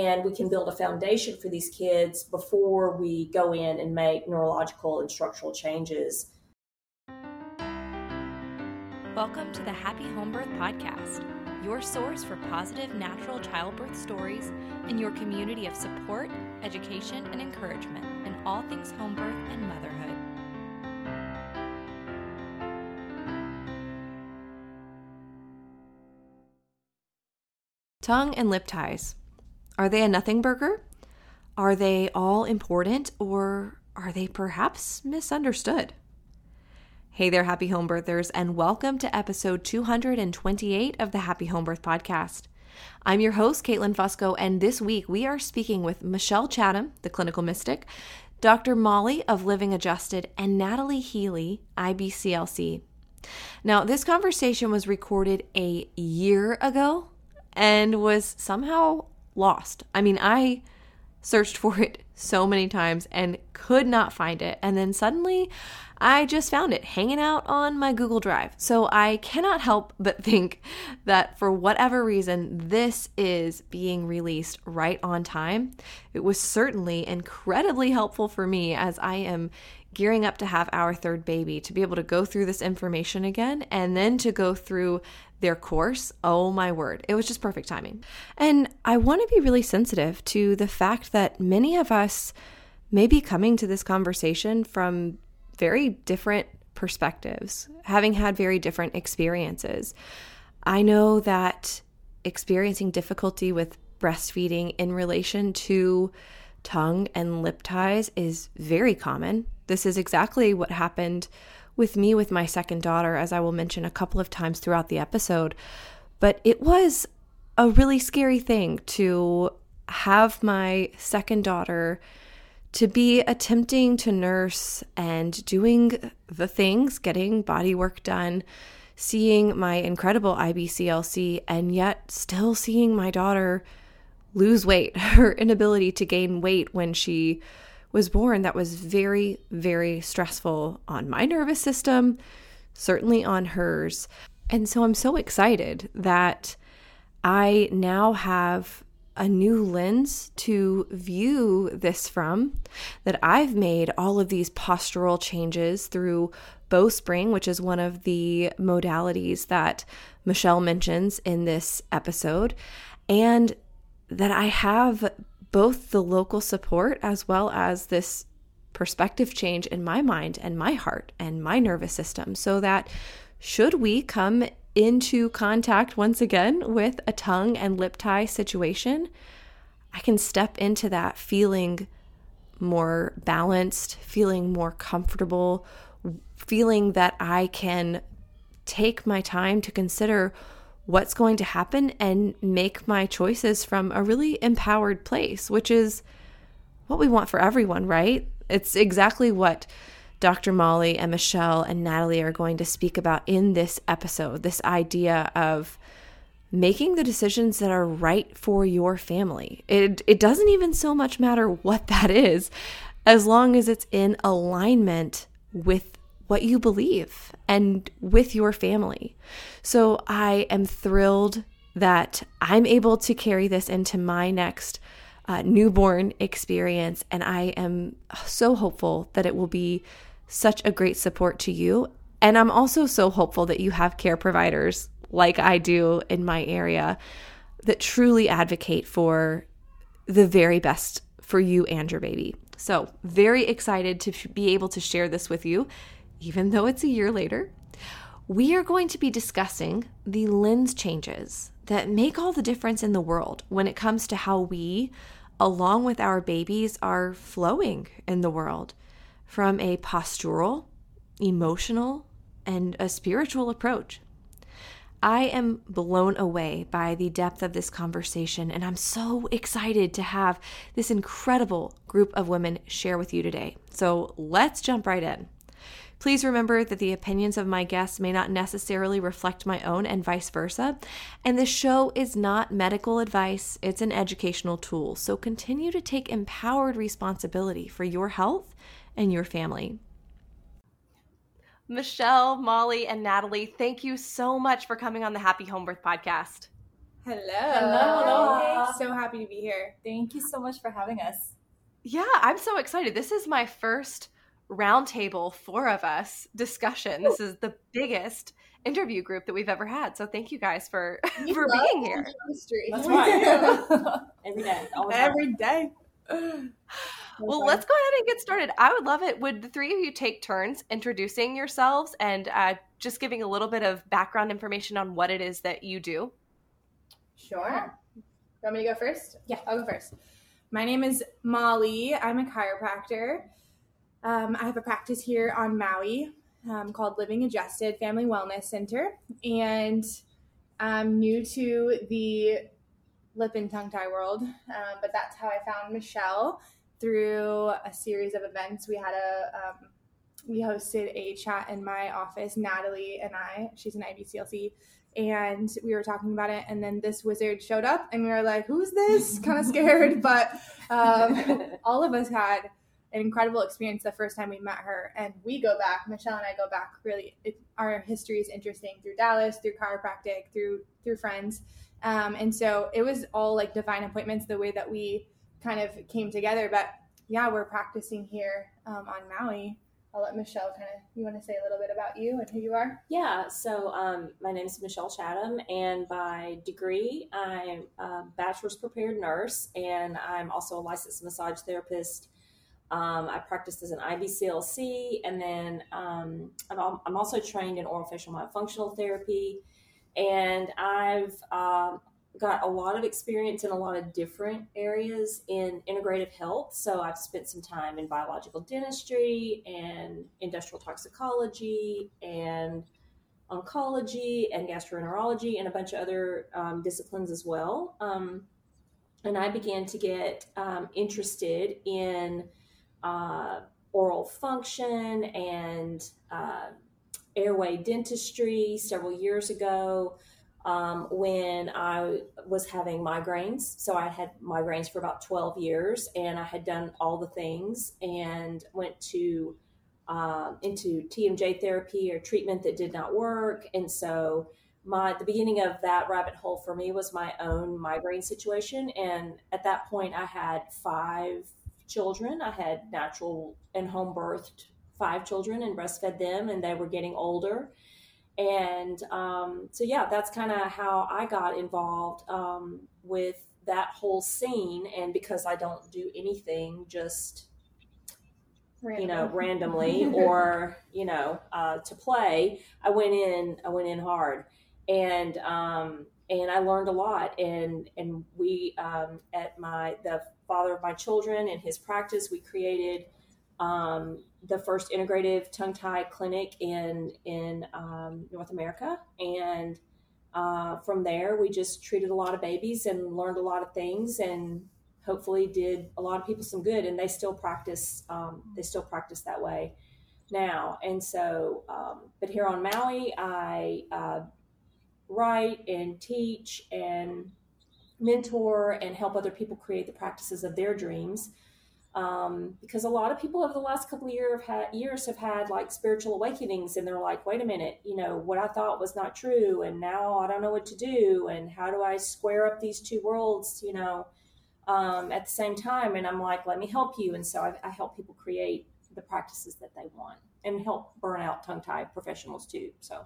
and we can build a foundation for these kids before we go in and make neurological and structural changes. Welcome to the Happy Home Birth Podcast, your source for positive natural childbirth stories and your community of support, education, and encouragement in all things home birth and motherhood. Tongue and lip ties. Are they a nothing burger? Are they all important or are they perhaps misunderstood? Hey there, happy home birthers, and welcome to episode 228 of the Happy Home Birth Podcast. I'm your host, Caitlin Fusco, and this week we are speaking with Michale Chatham, the clinical mystic, Dr. Molly of Living Adjusted, and Natalie Healy, IBCLC. Now, this conversation was recorded a year ago and was somehow lost. I mean, I searched for it so many times and could not find it. And then suddenly I just found it hanging out on my Google Drive. So I cannot help but think that for whatever reason, this is being released right on time. It was certainly incredibly helpful for me as I am gearing up to have our third baby to be able to go through this information again and then to go through their course. Oh my word. It was just perfect timing. And I want to be really sensitive to the fact that many of us may be coming to this conversation from very different perspectives, having had very different experiences. I know that experiencing difficulty with breastfeeding in relation to tongue and lip ties is very common. This is exactly what happened with me with my second daughter, as I will mention a couple of times throughout the episode. But it was a really scary thing to have my second daughter to be attempting to nurse and doing the things, getting body work done, seeing my incredible IBCLC, and yet still seeing my daughter lose weight, her inability to gain weight when she was born, that was very, very stressful on my nervous system, certainly on hers. And so I'm so excited that I now have a new lens to view this from, that I've made all of these postural changes through Bowspring, which is one of the modalities that Michale mentions in this episode, and that I have both the local support as well as this perspective change in my mind and my heart and my nervous system so that should we come into contact once again with a tongue and lip tie situation, I can step into that feeling more balanced, feeling more comfortable, feeling that I can take my time to consider what's going to happen and make my choices from a really empowered place, which is what we want for everyone, right? It's exactly what Dr. Molly and Michale and Natalie are going to speak about in this episode this idea of making the decisions that are right for your family. It, it doesn't even so much matter what that is, as long as it's in alignment with what you believe and with your family. So I am thrilled that I'm able to carry this into my next uh, newborn experience. And I am so hopeful that it will be such a great support to you. And I'm also so hopeful that you have care providers like I do in my area that truly advocate for the very best for you and your baby. So, very excited to be able to share this with you, even though it's a year later. We are going to be discussing the lens changes that make all the difference in the world when it comes to how we, along with our babies, are flowing in the world from a postural, emotional, and a spiritual approach. I am blown away by the depth of this conversation, and I'm so excited to have this incredible group of women share with you today. So let's jump right in. Please remember that the opinions of my guests may not necessarily reflect my own and vice versa. And this show is not medical advice, it's an educational tool. So continue to take empowered responsibility for your health and your family. Michale, Molly, and Natalie, thank you so much for coming on the Happy Home Birth podcast. Hello. Hello. Aloha. So happy to be here. Thank you so much for having us. Yeah, I'm so excited. This is my first roundtable, four of us discussion. This is the biggest interview group that we've ever had. So thank you guys for We for being here. Chemistry. That's We right. Every day. all the time. Every day. Well, let's go ahead and get started. I would love it. Would the three of you take turns introducing yourselves and uh, just giving a little bit of background information on what it is that you do? Sure. You want me to go first? Yeah. I'll go first. My name is Molly. I'm a chiropractor. Um, I have a practice here on Maui um, called Living Adjusted Family Wellness Center. And I'm new to the lip and tongue tie world, um, but that's how I found Michale through a series of events. We had a um, we hosted a chat in my office. Natalie and I, she's an IBCLC, and we were talking about it. And then this wizard showed up, and we were like, "Who's this?" kind of scared, but um, all of us had an incredible experience the first time we met her. And we go back. Michale and I go back. Really, it, our history is interesting through Dallas, through chiropractic, through through friends. Um, and so it was all like divine appointments, the way that we kind of came together. But yeah, we're practicing here um, on Maui. I'll let Michale kind of, you want to say a little bit about you and who you are? Yeah, so um, my name is Michale Chatham, and by degree, I'm a bachelor's prepared nurse, and I'm also a licensed massage therapist. Um, I practiced as an IBCLC, and then um, I'm, I'm also trained in oral facial myofunctional therapy, and I've um, got a lot of experience in a lot of different areas in integrative health. So I've spent some time in biological dentistry and industrial toxicology and oncology and gastroenterology and a bunch of other um, disciplines as well. Um, and I began to get um, interested in uh, oral function and uh, airway dentistry several years ago um, when I was having migraines. So I had migraines for about 12 years and I had done all the things and went to um, into TMJ therapy or treatment that did not work. And so my the beginning of that rabbit hole for me was my own migraine situation. And at that point, I had five children. I had natural and home birthed five children and breastfed them, and they were getting older. And um, so, yeah, that's kind of how I got involved um, with that whole scene. And because I don't do anything just you know randomly or you know uh, to play i went in i went in hard and um and i learned a lot. And and we um at my the father of my children and his practice we created um the first integrative tongue tie clinic in in um, north america. And uh, from there we just treated a lot of babies and learned a lot of things and hopefully did a lot of people some good. And they still practice um, they still practice that way now. And so um, but here on maui i uh, write and teach and mentor and help other people create the practices of their dreams. Um, because a lot of people over the last couple of year have had, years have had like spiritual awakenings and they're like wait a minute you know what i thought was not true and now i don't know what to do and how do i square up these two worlds you know um, at the same time? And i'm like let me help you. And so I, I help people create the practices that they want and help burn out tongue tied professionals too. So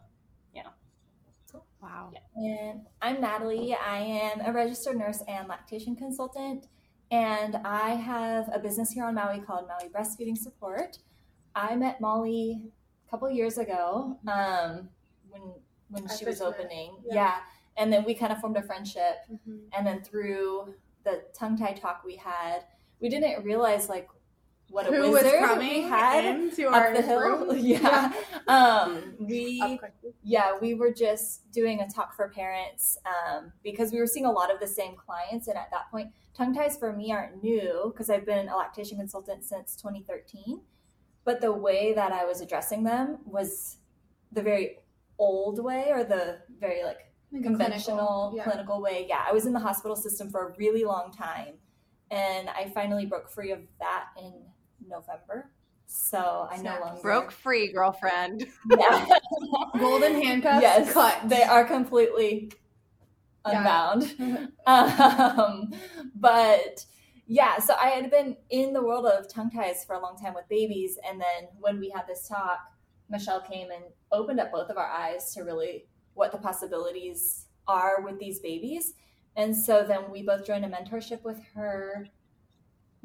Wow. And I'm Natalie. I am a registered nurse and lactation consultant, and I have a business here on Maui called Maui Breastfeeding Support. I met Molly a couple years ago um, when when At she was opening. yeah. Yeah. and then we kind of formed a friendship, Mhm. and then through the tongue tie talk we had, we didn't realize like what a Who was coming into up our the hill. room? Yeah. Um, we yeah, we were just doing a talk for parents um, because we were seeing a lot of the same clients. And at that point, tongue ties for me aren't new because I've been a lactation consultant since 2013. But the way that I was addressing them was the very old way or the very like Like conventional clinical, yeah. clinical way. Yeah, I was in the hospital system for a really long time. And I finally broke free of that in November. So I no longer Broke free, girlfriend. Yeah. Golden handcuffs yes, cut. they are completely unbound. um, but yeah, so I had been in the world of tongue ties for a long time with babies. And then when we had this talk, Michale came and opened up both of our eyes to really what the possibilities are with these babies. And so then we both joined a mentorship with her.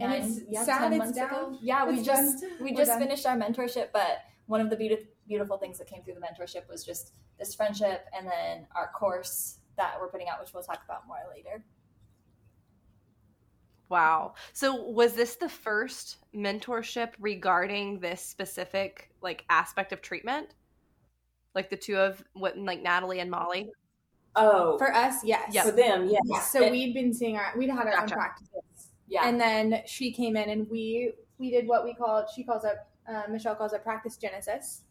And nine- it's yeah, sad 10 it's months down. ago. Yeah, we It's just done. we We're just done. finished our mentorship, but one of the beautiful beautiful things that came through the mentorship was just this friendship and then our course that we're putting out, which we'll talk about more later. Wow. So was this the first mentorship regarding this specific like aspect of treatment? Like the two of what like Natalie and Molly? Oh, For us, yes. Yeah. for them, yes. So And- we'd been seeing our, we'd had our Gotcha. own practices. Yeah. And then she came in and we, we did what we called, she calls it, uh, Michale calls it practice genesis.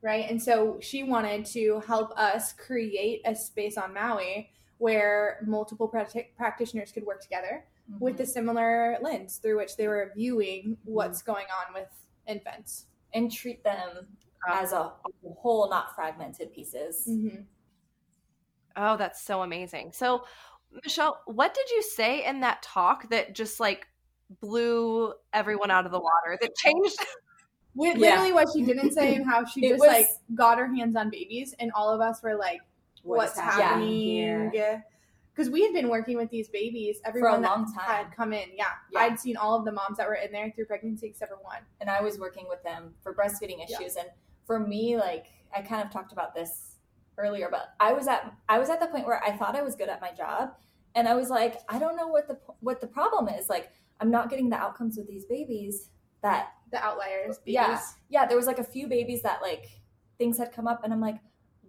Right. And so she wanted to help us create a space on Maui where multiple practi- practitioners could work together with a similar lens through which they were viewing what's going on with infants. and treat them as a, a whole, not fragmented pieces. Mm-hmm. Oh, that's so amazing. So, Michale, what did you say in that talk that just like blew everyone out of the water? That changed With Yeah. literally what she didn't say and how she It just was- like got her hands on babies and all of us were like What is what's happening happening here? because we had been working with these babies everyone that long time. had come in yeah. Yeah. i'd seen all of the moms that were in there through pregnancy except for one and I was working with them for breastfeeding Yeah. issues. And for me, like I kind of talked about this earlier, but I was at I was at the point where I thought I was good at my job, and I was like, I don't know what the what the problem is. Like I'm not getting the outcomes with these babies that the outliers babies. Yeah. yeah, there was like a few babies that like things had come up, and I'm like,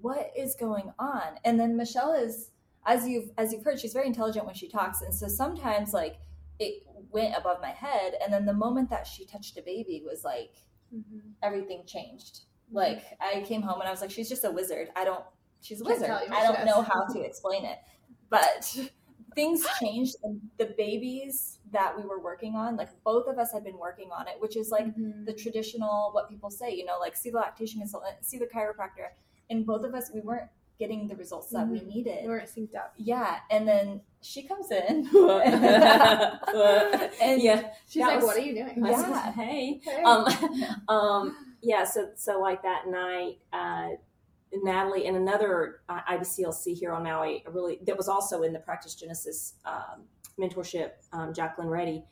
what is going on? And then Michale is, as you've as you've heard, she's very intelligent when she talks, and so sometimes like it went above my head, and then the moment that she touched a baby was like Mhm. everything changed. Like I came home and I was like, she's just a wizard. I don't. She's a wizard. tell you what I don't does. know how to explain it, but things changed. And the babies that we were working on, like both of us had been working on it, which is like Mhm. the traditional what people say, you know, like see the lactation consultant, see the chiropractor. And both of us, we weren't getting the results that we Mhm. needed. we weren't synced up yeah, and then she comes in, and yeah, she's like was- what are you doing Yeah. hey, Hey. um, um, yeah. So, so like that night, uh, Natalie and another uh, IBCLC here on Maui, really that was also in the Practice Genesis um, mentorship, um, Jacqueline Reddy.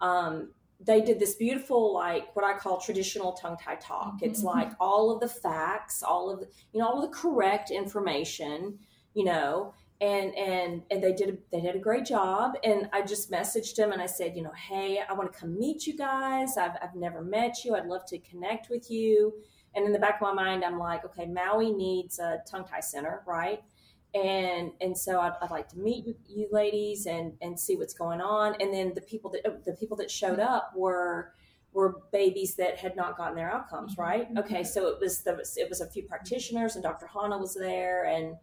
Um, they did this beautiful, like what I call traditional tongue tie talk. It's Mhm. like all of the facts, all of the, you know, all of the correct information, you know, and and and they did a, they did a great job. And I just messaged them and I said, you know, hey, I want to come meet you guys. I've I've never met you. I'd love to connect with you. And in the back of my mind, I'm like, okay, Maui needs a tongue tie center, right? And and so I'd, I'd like to meet you, ladies and and see what's going on. And then the people that the people that showed up were were babies that had not gotten their outcomes, right? Okay, so it was the it was a few practitioners and Dr. Hana was there and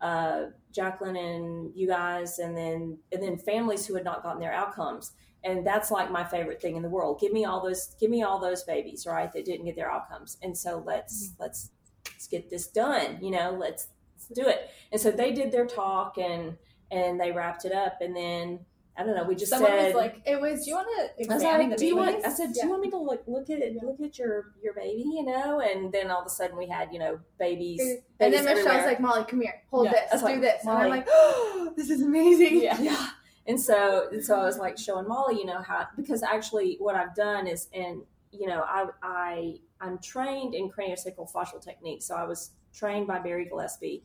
uh, Jacqueline and you guys, and then and then families who had not gotten their outcomes. And that's like my favorite thing in the world. Give me all those, give me all those babies, right? That didn't get their outcomes. And so let's mm-hmm. let's let's get this done. You know, let's, let's do it. And so they did their talk and and they wrapped it up. And then I don't know, we just Someone said was like, it was "Do you want to I was examine like, do you want? I said, do Yeah. you want me to look look at it, look at your your baby, you know? And then all of a sudden we had you know babies. and then babies michale's everywhere. like molly come here hold Yeah, this was do like, this and i'm like oh this is amazing yeah. yeah. And so, and so I was like showing Molly, you know, how, because actually what I've done is, and, you know, I, I, I'm trained in craniosacral fascial techniques. So I was trained by Barry Gillespie.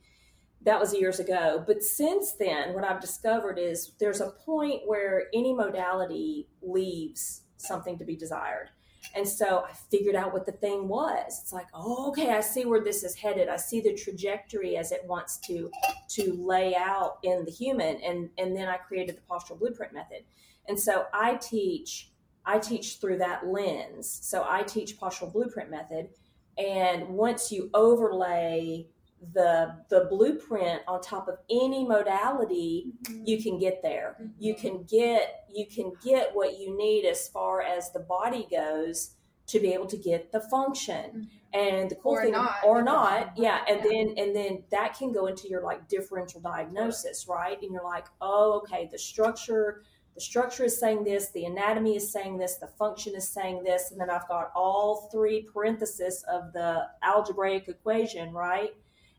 That was years ago. But since then, what I've discovered is there's a point where any modality leaves something to be desired. And so I figured out what the thing was. It's like, oh, okay, I see where this is headed. I see the trajectory as it wants to to lay out in the human. And and then I created the postural blueprint method. And so I teach I teach through that lens. So I teach postural blueprint method. And once you overlay the the blueprint on top of any modality, mm-hmm. you can get there you mm-hmm. can get you can get what you need as far as the body goes to be able to get the function. Mm-hmm. And the cool Or thing, not, or not, yeah, and Yeah. then and then that can go into your like differential diagnosis, right? And you're like, oh, okay, the structure, the structure is saying this, the anatomy is saying this, the function is saying this, and then I've got all three parentheses of the algebraic equation, right?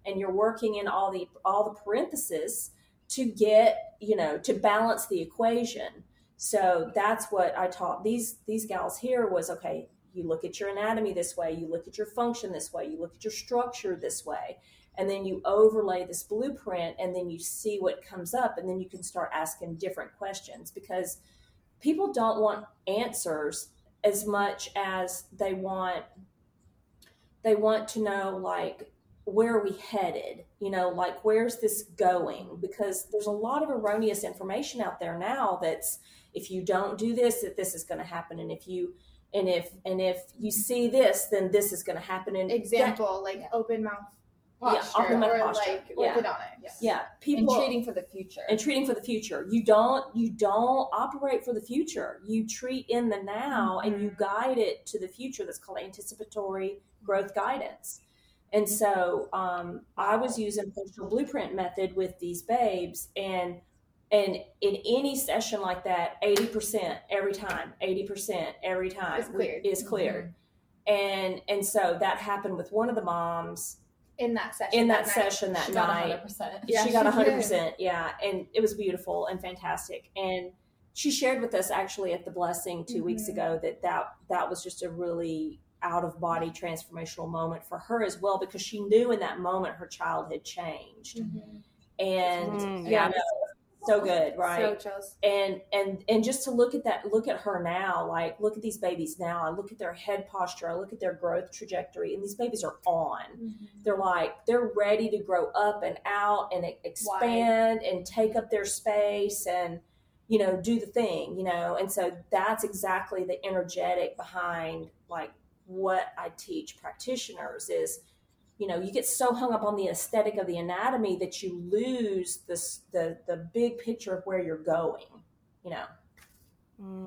And you're working in all the all the parentheses to get, you know, to balance the equation. So that's what I taught these these gals here was okay, you look at your anatomy this way, you look at your function this way, you look at your structure this way, and then you overlay this blueprint and then you see what comes up and then you can start asking different questions because people don't want answers as much as they want they want to know like where are we headed? You know like where's this going? Because there's a lot of erroneous information out there now that's if you don't do this that this is going to happen. And if you and if and if you see this then this is going to happen. And that- Example, like open mouth Yeah, open mouth or posture. like Yeah. orthodontics. yeah. And people treating for the future. and treating for the future. You don't you don't operate for the future. You treat in the now and you mm-hmm. guide it to the future. That's called anticipatory growth guidance and so um, i was using functional blueprint method with these babes and and in any session like that 80% every time 80% every time Is cleared. is cleared and and so that happened with one of the moms In that session. in that night. session that She got night 100%. Yeah, she got she did. 100% yeah and it was beautiful and fantastic and she shared with us actually at the blessing 2 weeks Mhm. ago that that that was just a really out of body transformational moment for her as well because she knew in that moment her child had changed. Mhm. and Mm, yeah yeah. no, so good right? So chills. and and and just to look at that look at her now like look at these babies now. I look at their head posture. I look at their growth trajectory and these babies are on. They're like they're ready to grow up and out and expand and take up their space and you know do the thing you know? And so that's exactly the energetic behind like what i teach practitioners is you know you get so hung up on the aesthetic of the anatomy that you lose this the the big picture of where you're going you know Mm.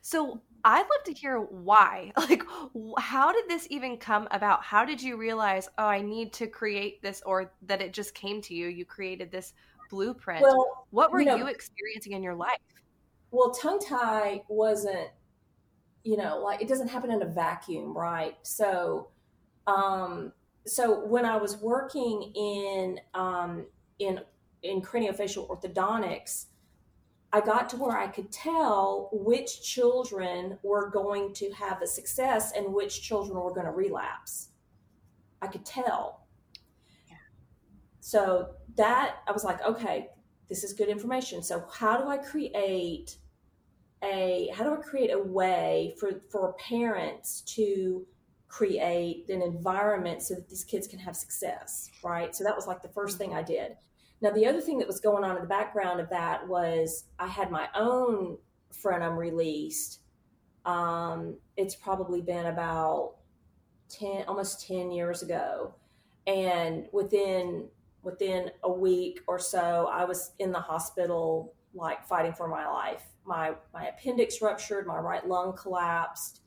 So I'd love to hear why. Like, how did this even come about? How did you realize, oh, I need to create this, or that it just came to you? You created this blueprint. well what were you you, experiencing in your life? well tongue tie wasn't you know like it doesn't happen in a vacuum right? So um so when i was working in um in in craniofacial orthodontics i got to where i could tell which children were going to have a success and which children were going to relapse. I could tell. So that i was like okay this is good information. So how do i create a how do i create a way for for parents to create an environment so that these kids can have success right? So that was like the first thing i did. Now the other thing that was going on in the background of that was i had my own frenum released um, it's probably been about 10 almost 10 years ago. And within within a week or so i was in the hospital like fighting for my life my my appendix ruptured my right lung collapsed.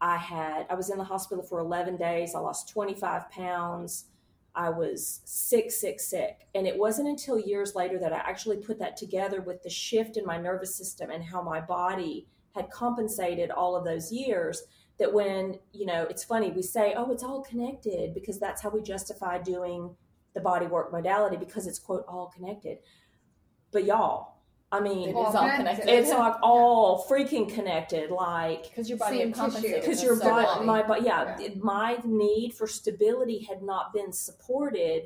I had i was in the hospital for 11 days. I lost 25 pounds. I was sick sick sick. And it wasn't until years later that i actually put that together with the shift in my nervous system and how my body had compensated all of those years that when you know it's funny we say oh it's all connected because that's how we justify doing the body work modality because it's quote all connected. But y'all i mean It is All all connected. connected. it's like all freaking connected like because your body Same compensates. because your so body long. my body yeah, Yeah. my need for stability had not been supported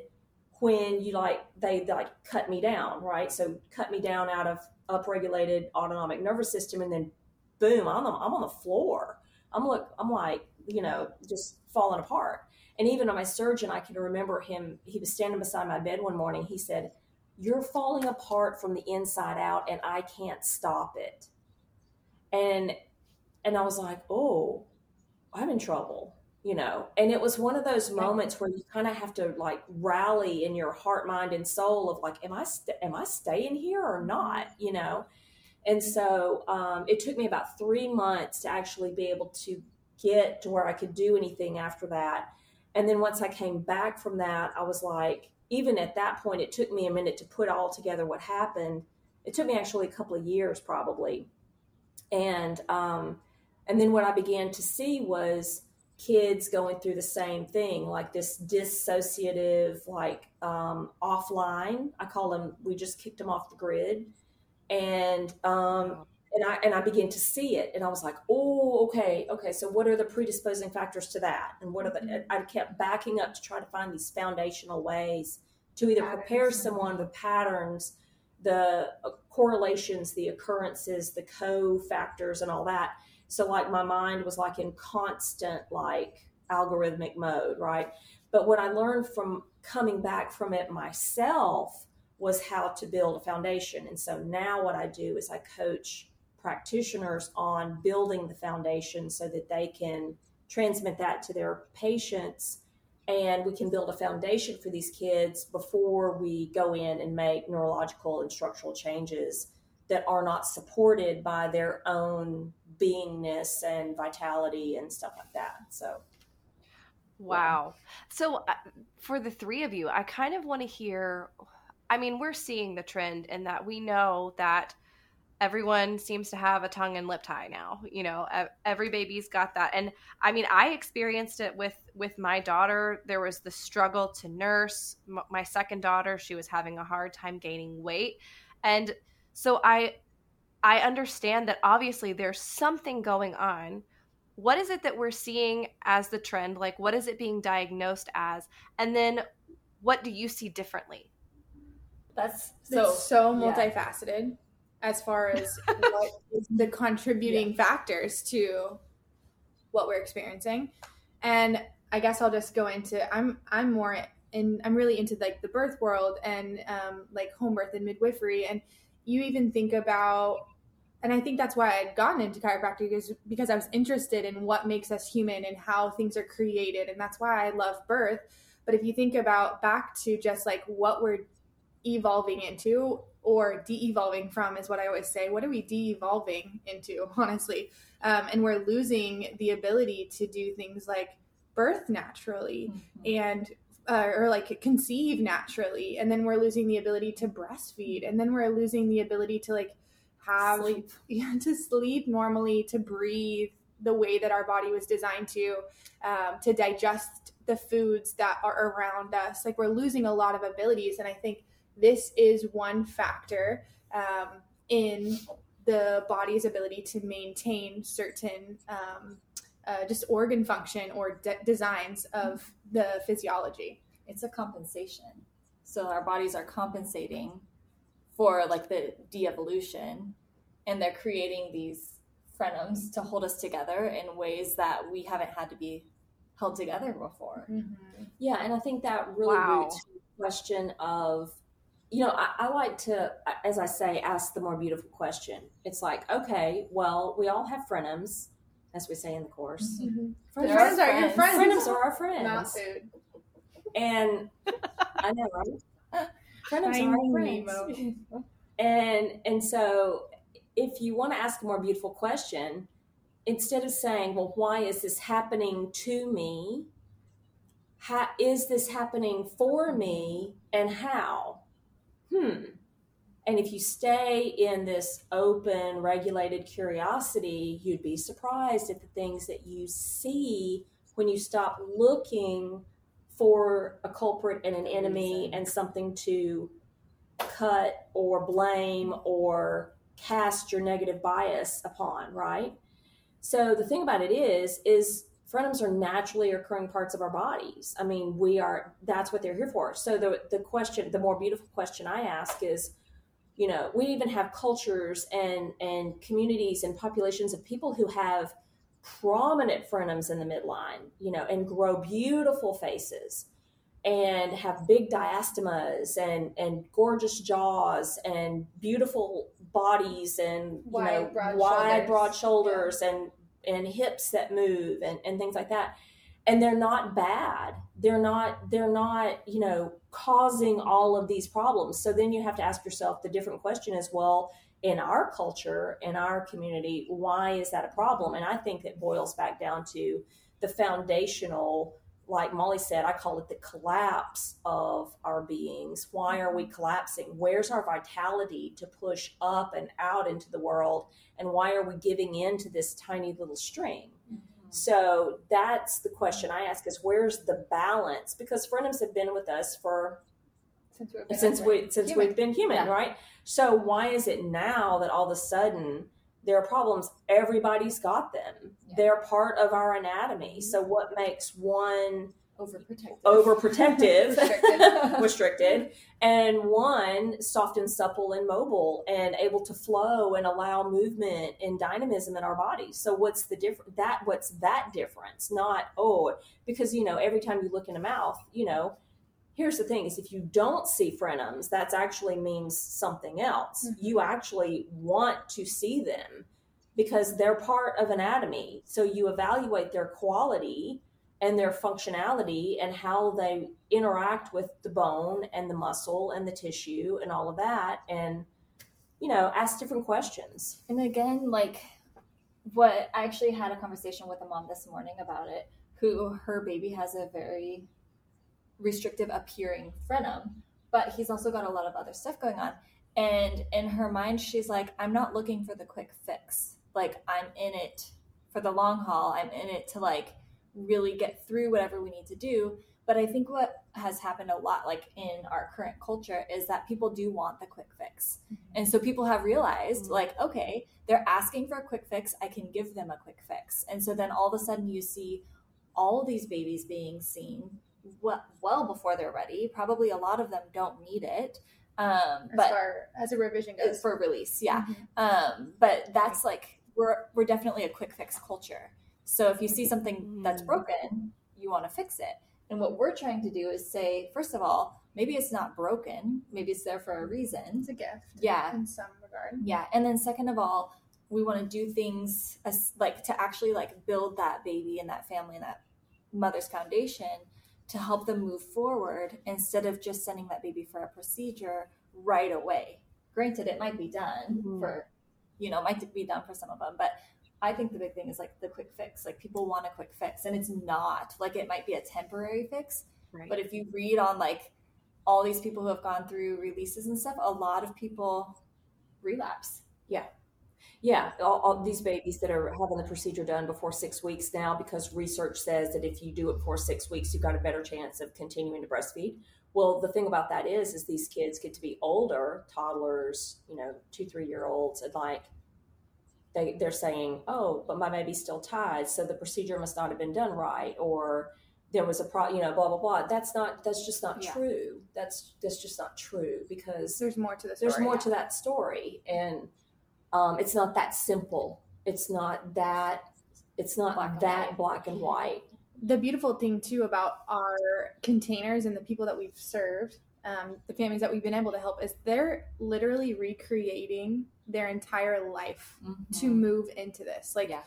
when you like they like cut me down right so cut me down out of upregulated autonomic nervous system and then boom i'm on, I'm on the floor i'm like i'm like you know just falling apart and even on my surgeon i can remember him he was standing beside my bed one morning he said you're falling apart from the inside out and i can't stop it. And and i was like oh i'm in trouble you know? And it was one of those moments where you kind of have to like rally in your heart mind and soul of like am i st- am i staying here or not you know? And so um, it took me about three months to actually be able to get to where I could do anything after that. And then once I came back from that, I was like, even at that point, it took me a minute to put all together what happened. It took me actually a couple of years, probably. And um, and then what I began to see was kids going through the same thing, like this dissociative, like um, offline. I call them. We just kicked them off the grid, and um, and I and I began to see it, and I was like, oh, okay, okay. So what are the predisposing factors to that, and what are the? Mm-hmm. I kept backing up to try to find these foundational ways to either patterns. prepare someone with patterns, the uh, correlations, the occurrences, the co-factors, and all that. So like my mind was like in constant like algorithmic mode, right? But what I learned from coming back from it myself was how to build a foundation. And so now what I do is I coach practitioners on building the foundation so that they can transmit that to their patients. And we can build a foundation for these kids before we go in and make neurological and structural changes that are not supported by their own beingness and vitality and stuff like that. So. Wow. So uh, for the three of you i kind of want to hear i mean we're seeing the trend in that we know that everyone seems to have a tongue and lip tie now you know every baby's got that. And i mean i experienced it with with my daughter. There was the struggle to nurse my second daughter. She was having a hard time gaining weight. And so i i understand that obviously there's something going on. What is it that we're seeing as the trend? Like what is it being diagnosed as? And then what do you see differently? That's so it's so multifaceted yeah as far as what is the contributing yeah. factors to what we're experiencing. And I guess I'll just go into I'm I'm more in I'm really into like the birth world and um, like home birth and midwifery and you even think about and I think that's why I'd gotten into chiropractic is because I was interested in what makes us human and how things are created and that's why I love birth. But if you think about back to just like what we're evolving into or de-evolving from is what I always say. What are we de-evolving into, honestly? Um, and we're losing the ability to do things like birth naturally mm-hmm. and uh, or like conceive naturally, and then we're losing the ability to breastfeed, and then we're losing the ability to like have sleep. Yeah, to sleep normally, to breathe the way that our body was designed to, um, to digest the foods that are around us. Like we're losing a lot of abilities, and I think this is one factor um, in the body's ability to maintain certain um, uh, just organ function or de- designs of the physiology. It's a compensation. So our bodies are compensating for like the de-evolution and they're creating these frenums to hold us together in ways that we haven't had to be held together before. Mm-hmm. Yeah, and I think that really wow. roots the question of you know, I, I, like to, as I say, ask the more beautiful question. It's like, okay, well, we all have frenums, as we say in the course. Mm-hmm. Friends, friends are friends. your friends. Frenums are our friends. Not food. And I know, right? Frenums are our friends. and and so, if you want to ask a more beautiful question, instead of saying, "Well, why is this happening to me?" How, is this happening for me, and how? Hmm. And if you stay in this open, regulated curiosity, you'd be surprised at the things that you see when you stop looking for a culprit and an enemy and something to cut or blame or cast your negative bias upon, right? So the thing about it is, is frenums are naturally occurring parts of our bodies. I mean, we are, that's what they're here for. So the, the question, the more beautiful question I ask is, you know, we even have cultures and, and communities and populations of people who have prominent frenums in the midline, you know, and grow beautiful faces and have big diastemas and, and gorgeous jaws and beautiful bodies and wide, know, broad wide, shoulders. broad shoulders yeah. and and hips that move and, and things like that. And they're not bad. They're not they're not you know causing all of these problems. So then you have to ask yourself the different question is well in our culture, in our community, why is that a problem? And I think it boils back down to the foundational like Molly said, I call it the collapse of our beings. Why are we collapsing? Where's our vitality to push up and out into the world? And why are we giving in to this tiny little string? Mm-hmm. So that's the question I ask is where's the balance? Because Frenums have been with us for since, since we since human. we've been human, yeah. right? So why is it now that all of a sudden there are problems. Everybody's got them. Yeah. they're part of our anatomy. Mm-hmm. so what makes one overprotective. overprotective? Restricted. restricted. And one soft and supple and mobile and able to flow and allow movement and dynamism in our bodies so what's the difference that what's that difference? Not oh because you know every time you look in a mouth you know here's the thing is if you don't see frenums that actually means something else. Mm-hmm. you actually want to see them because they're part of anatomy. So you evaluate their quality and their functionality and how they interact with the bone and the muscle and the tissue and all of that and you know ask different questions. And again like what i actually had a conversation with a mom this morning about it who her baby has a very restrictive appearing frenum, but he's also got a lot of other stuff going on. And in her mind, she's like, I'm not looking for the quick fix. Like, I'm in it for the long haul. I'm in it to like really get through whatever we need to do. But I think what has happened a lot, like in our current culture, is that people do want the quick fix. Mm-hmm. And so people have realized, mm-hmm. like, okay, they're asking for a quick fix. I can give them a quick fix. And so then all of a sudden you see all these babies being seen well, well before they're ready. Probably a lot of them don't need it. Um, as but far as a revision goes for release, yeah. Mm-hmm. Um, but that's like we're we're definitely a quick fix culture. So if you see something that's mm. broken, you want to fix it. And what we're trying to do is say, first of all, maybe it's not broken. Maybe it's there for a reason. It's a gift. Yeah. In some regard. Yeah. And then second of all, we want to do things as like to actually like build that baby and that family and that mother's foundation to help them move forward instead of just sending that baby for a procedure right away. Granted, it might be done mm-hmm. for, you know, might be done for some of them, but I think the big thing is like the quick fix. Like people want a quick fix, and it's not like it might be a temporary fix. Right. But if you read on like all these people who have gone through releases and stuff, a lot of people relapse. Yeah yeah, all, all, these babies that are having the procedure done before six weeks now, because research says that if you do it before six weeks, you've got a better chance of continuing to breastfeed. Well, the thing about that is, is these kids get to be older, toddlers, you know, two, three year olds, and like they they're saying, oh, but my baby's still tied, so the procedure must not have been done right, or there was a pro, you know, blah blah blah. That's not. That's just not yeah. true. That's that's just not true because there's more to the story. There's more yeah. to that story, and um, it's not that simple. It's not that. It's not black that black and white. The beautiful thing too about our containers and the people that we've served, um, the families that we've been able to help, is they're literally recreating their entire life mm-hmm. to move into this. Like. Yeah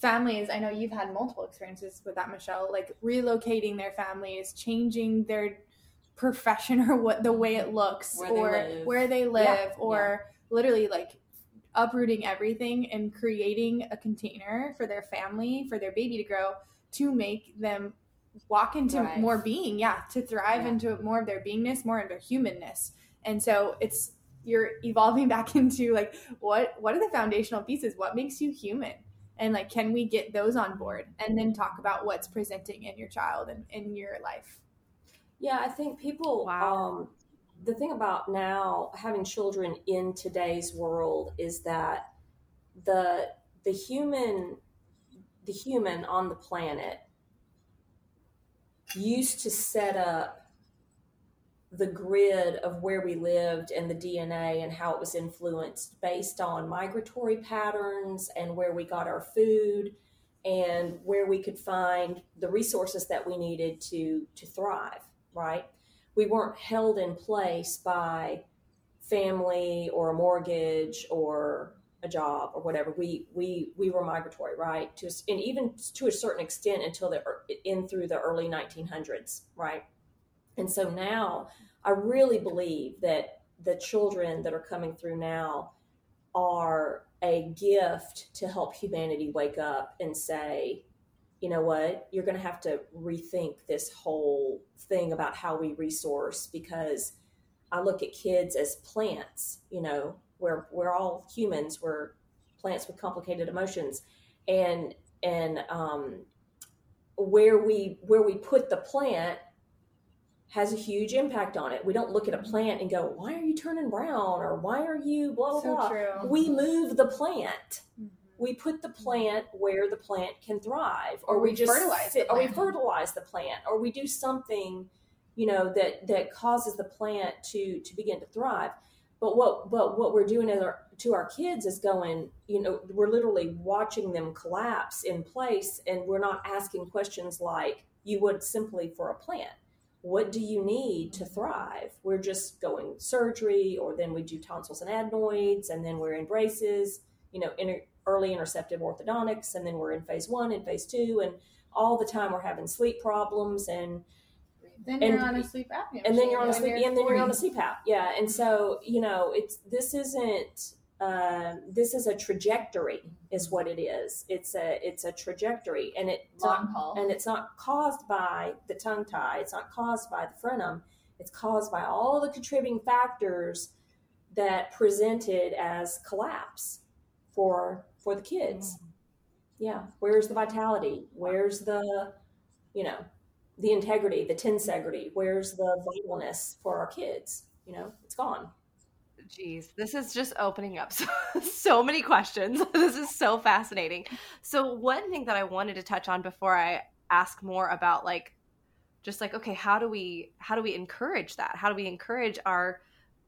families i know you've had multiple experiences with that michale like relocating their families changing their profession or what the way it looks where or they where they live yeah. or yeah. literally like uprooting everything and creating a container for their family, for their baby to grow, to make them walk into thrive. more being, yeah, to thrive yeah. into more of their beingness, more of their humanness. And so it's you're evolving back into like what what are the foundational pieces? What makes you human? And like can we get those on board and then talk about what's presenting in your child and in your life? Yeah, I think people wow. um the thing about now having children in today's world is that the the human the human on the planet used to set up the grid of where we lived and the DNA and how it was influenced based on migratory patterns and where we got our food and where we could find the resources that we needed to to thrive right we weren't held in place by family or a mortgage or a job or whatever. We we we were migratory, right? To and even to a certain extent until the er, in through the early 1900s, right? And so now I really believe that the children that are coming through now are a gift to help humanity wake up and say, you know what, you're going to have to rethink this whole thing about how we resource because I look at kids as plants, you know, we're, we're all humans, we're plants with complicated emotions. And, and, um, where we, where we put the plant has a huge impact on it. We don't look at a plant and go, why are you turning brown? Or why are you blah, blah, So blah. true. We move the plant Mhm. We put the plant where the plant can thrive Or or, we, we just fertilize sit- the or we plant. fertilize the plant or we do something you know that that causes the plant to to begin to thrive. But what but what we're doing our, to our kids is going you know we're literally watching them collapse in place and we're not asking questions like you would simply for a plant. What do you need to mm-hmm. thrive? We're just going surgery or then we do tonsils and adenoids and then we're in braces you know inter, early interceptive orthodontics and then we're in phase one and phase two and all the time we're having sleep problems and Then And- you're on a sleep apnea. and then you're on a sleep and then you're on a 40. CPAP. Yeah, and so you know it's this isn't uh, this is a trajectory is what it is. It's a it's a trajectory, and it's Long not, haul. and it's not caused by the tongue tie. It's not caused by the frenum. It's caused by all the contributing factors that presented as collapse for for the kids. Mm-hmm. Yeah, where's the vitality? Where's the you know the integrity, the tensegrity? Where's the vitalness for our kids? You know, it's gone. Jeez, this is just opening up so, so many questions. This is so fascinating. So, one thing that I wanted to touch on before I ask more about like just like okay, how do we how do we encourage that? How do we encourage our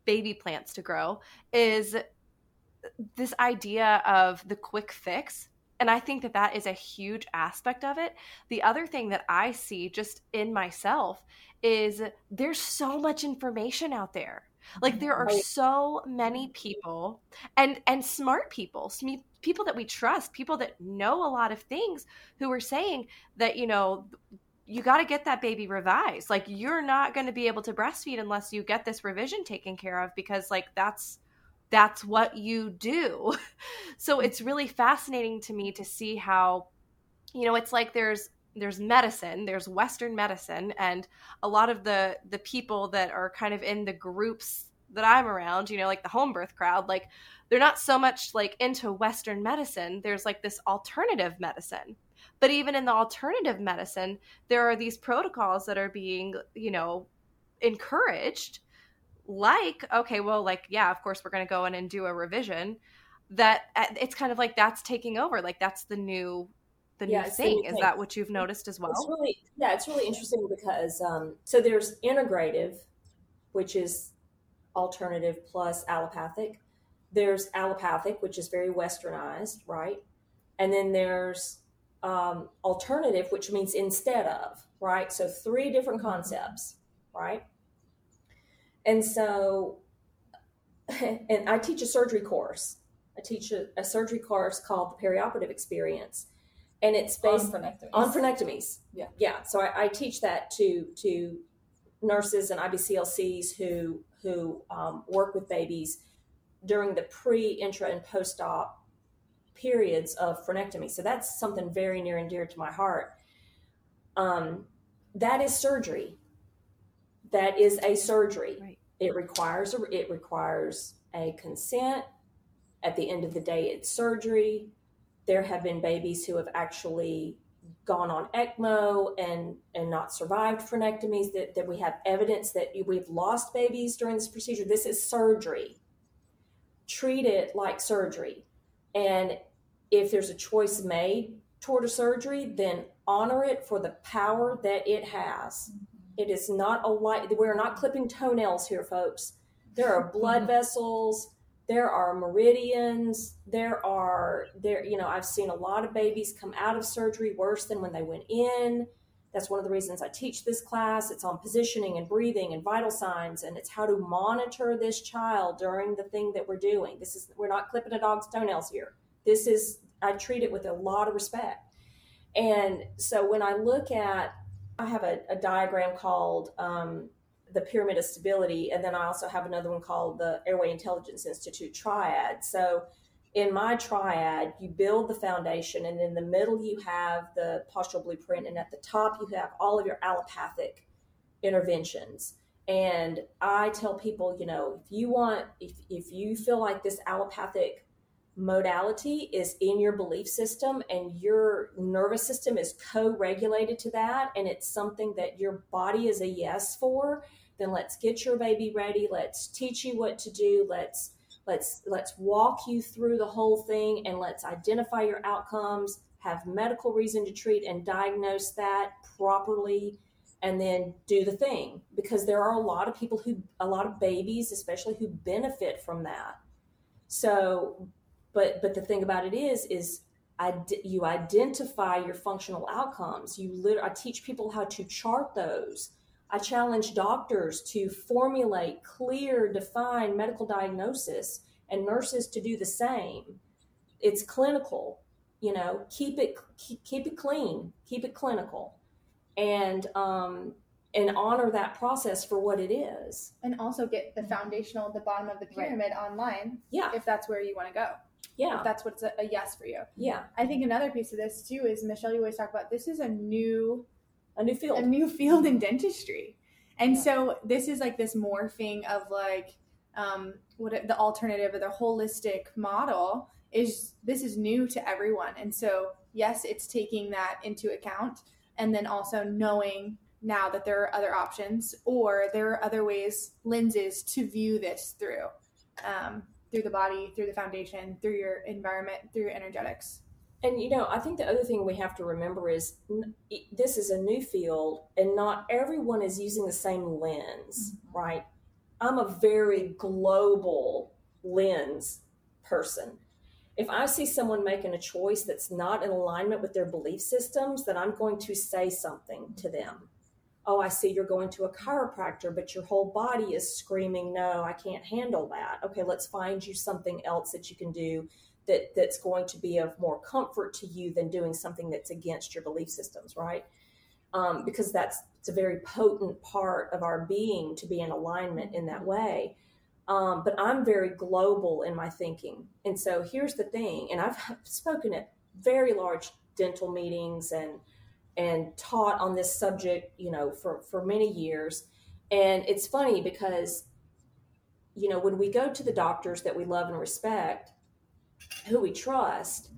baby plants to grow is this idea of the quick fix. And I think that that is a huge aspect of it. The other thing that I see just in myself is there's so much information out there like there are so many people and and smart people people that we trust people that know a lot of things who are saying that you know you got to get that baby revised like you're not going to be able to breastfeed unless you get this revision taken care of because like that's that's what you do. So mm. it's really fascinating to me to see how you know it's like there's there's medicine there's western medicine and a lot of the the people that are kind of in the groups that i'm around you know like the home birth crowd like they're not so much like into western medicine. There's like this alternative medicine. But even in the alternative medicine there are these protocols that are being you know encouraged like okay well like yeah of course we're going to go in and do a revision that uh, it's kind of like that's taking over like that's the new the Yeah, new thing is that what you've noticed as well It's really yeah, it's really interesting because um, so there's integrative, which is alternative plus allopathic. There's allopathic, which is very westernized, right? And then there's um, alternative, which means instead of, right? So three different concepts, right? And so, and I teach a surgery course. I teach a, a surgery course called the perioperative experience, and it's based on frenectomies. on frenectomies. Yeah. yeah. So I, I teach that to to nurses and IBCLCs who who um, work with babies during the pre, intra, and post op periods of frenectomy. So that's something very near and dear to my heart. Um, that is surgery. That is a surgery. Right. It requires a, it requires a consent. At the end of the day, it's surgery. There have been babies who have actually gone on ECMO and and not survived frenectomies. That, that we have evidence that we've lost babies during this procedure. This is surgery. Treat it like surgery, and if there's a choice made toward a surgery, then honor it for the power that it has. It is not a light. We're not clipping toenails here, folks. There are blood vessels. There are meridians. There are there. You know, I've seen a lot of babies come out of surgery worse than when they went in. That's one of the reasons I teach this class. It's on positioning and breathing and vital signs, and it's how to monitor this child during the thing that we're doing. This is we're not clipping a dog's toenails here. This is I treat it with a lot of respect. And so when I look at, I have a, a diagram called um, the Pyramid of Stability, and then I also have another one called the Airway Intelligence Institute Triad. So in my triad, you build the foundation, and in the middle, you have the postural blueprint, and at the top, you have all of your allopathic interventions. And I tell people, you know, if you want, if, if you feel like this allopathic modality is in your belief system and your nervous system is co regulated to that, and it's something that your body is a yes for, then let's get your baby ready. Let's teach you what to do. Let's let's let's walk you through the whole thing and let's identify your outcomes have medical reason to treat and diagnose that properly and then do the thing because there are a lot of people who a lot of babies especially who benefit from that so but but the thing about it is is I, you identify your functional outcomes you literally i teach people how to chart those I challenge doctors to formulate clear, defined medical diagnosis and nurses to do the same. It's clinical, you know, keep it keep, keep it clean, keep it clinical. And um and honor that process for what it is. And also get the foundational the bottom of the pyramid right. online. Yeah. If that's where you want to go. Yeah. If that's what's a, a yes for you. Yeah. I think another piece of this too is Michale, you always talk about this is a new a new field a new field in dentistry and yeah. so this is like this morphing of like um what the alternative or the holistic model is this is new to everyone and so yes it's taking that into account and then also knowing now that there are other options or there are other ways lenses to view this through um, through the body through the foundation through your environment through your energetics and you know, I think the other thing we have to remember is this is a new field, and not everyone is using the same lens, mm-hmm. right? I'm a very global lens person. If I see someone making a choice that's not in alignment with their belief systems, then I'm going to say something to them. Oh, I see you're going to a chiropractor, but your whole body is screaming, No, I can't handle that. Okay, let's find you something else that you can do that that's going to be of more comfort to you than doing something that's against your belief systems, right? Um, because that's it's a very potent part of our being to be in alignment in that way. Um, but I'm very global in my thinking, and so here's the thing. And I've spoken at very large dental meetings and and taught on this subject, you know, for for many years. And it's funny because you know when we go to the doctors that we love and respect who we trust,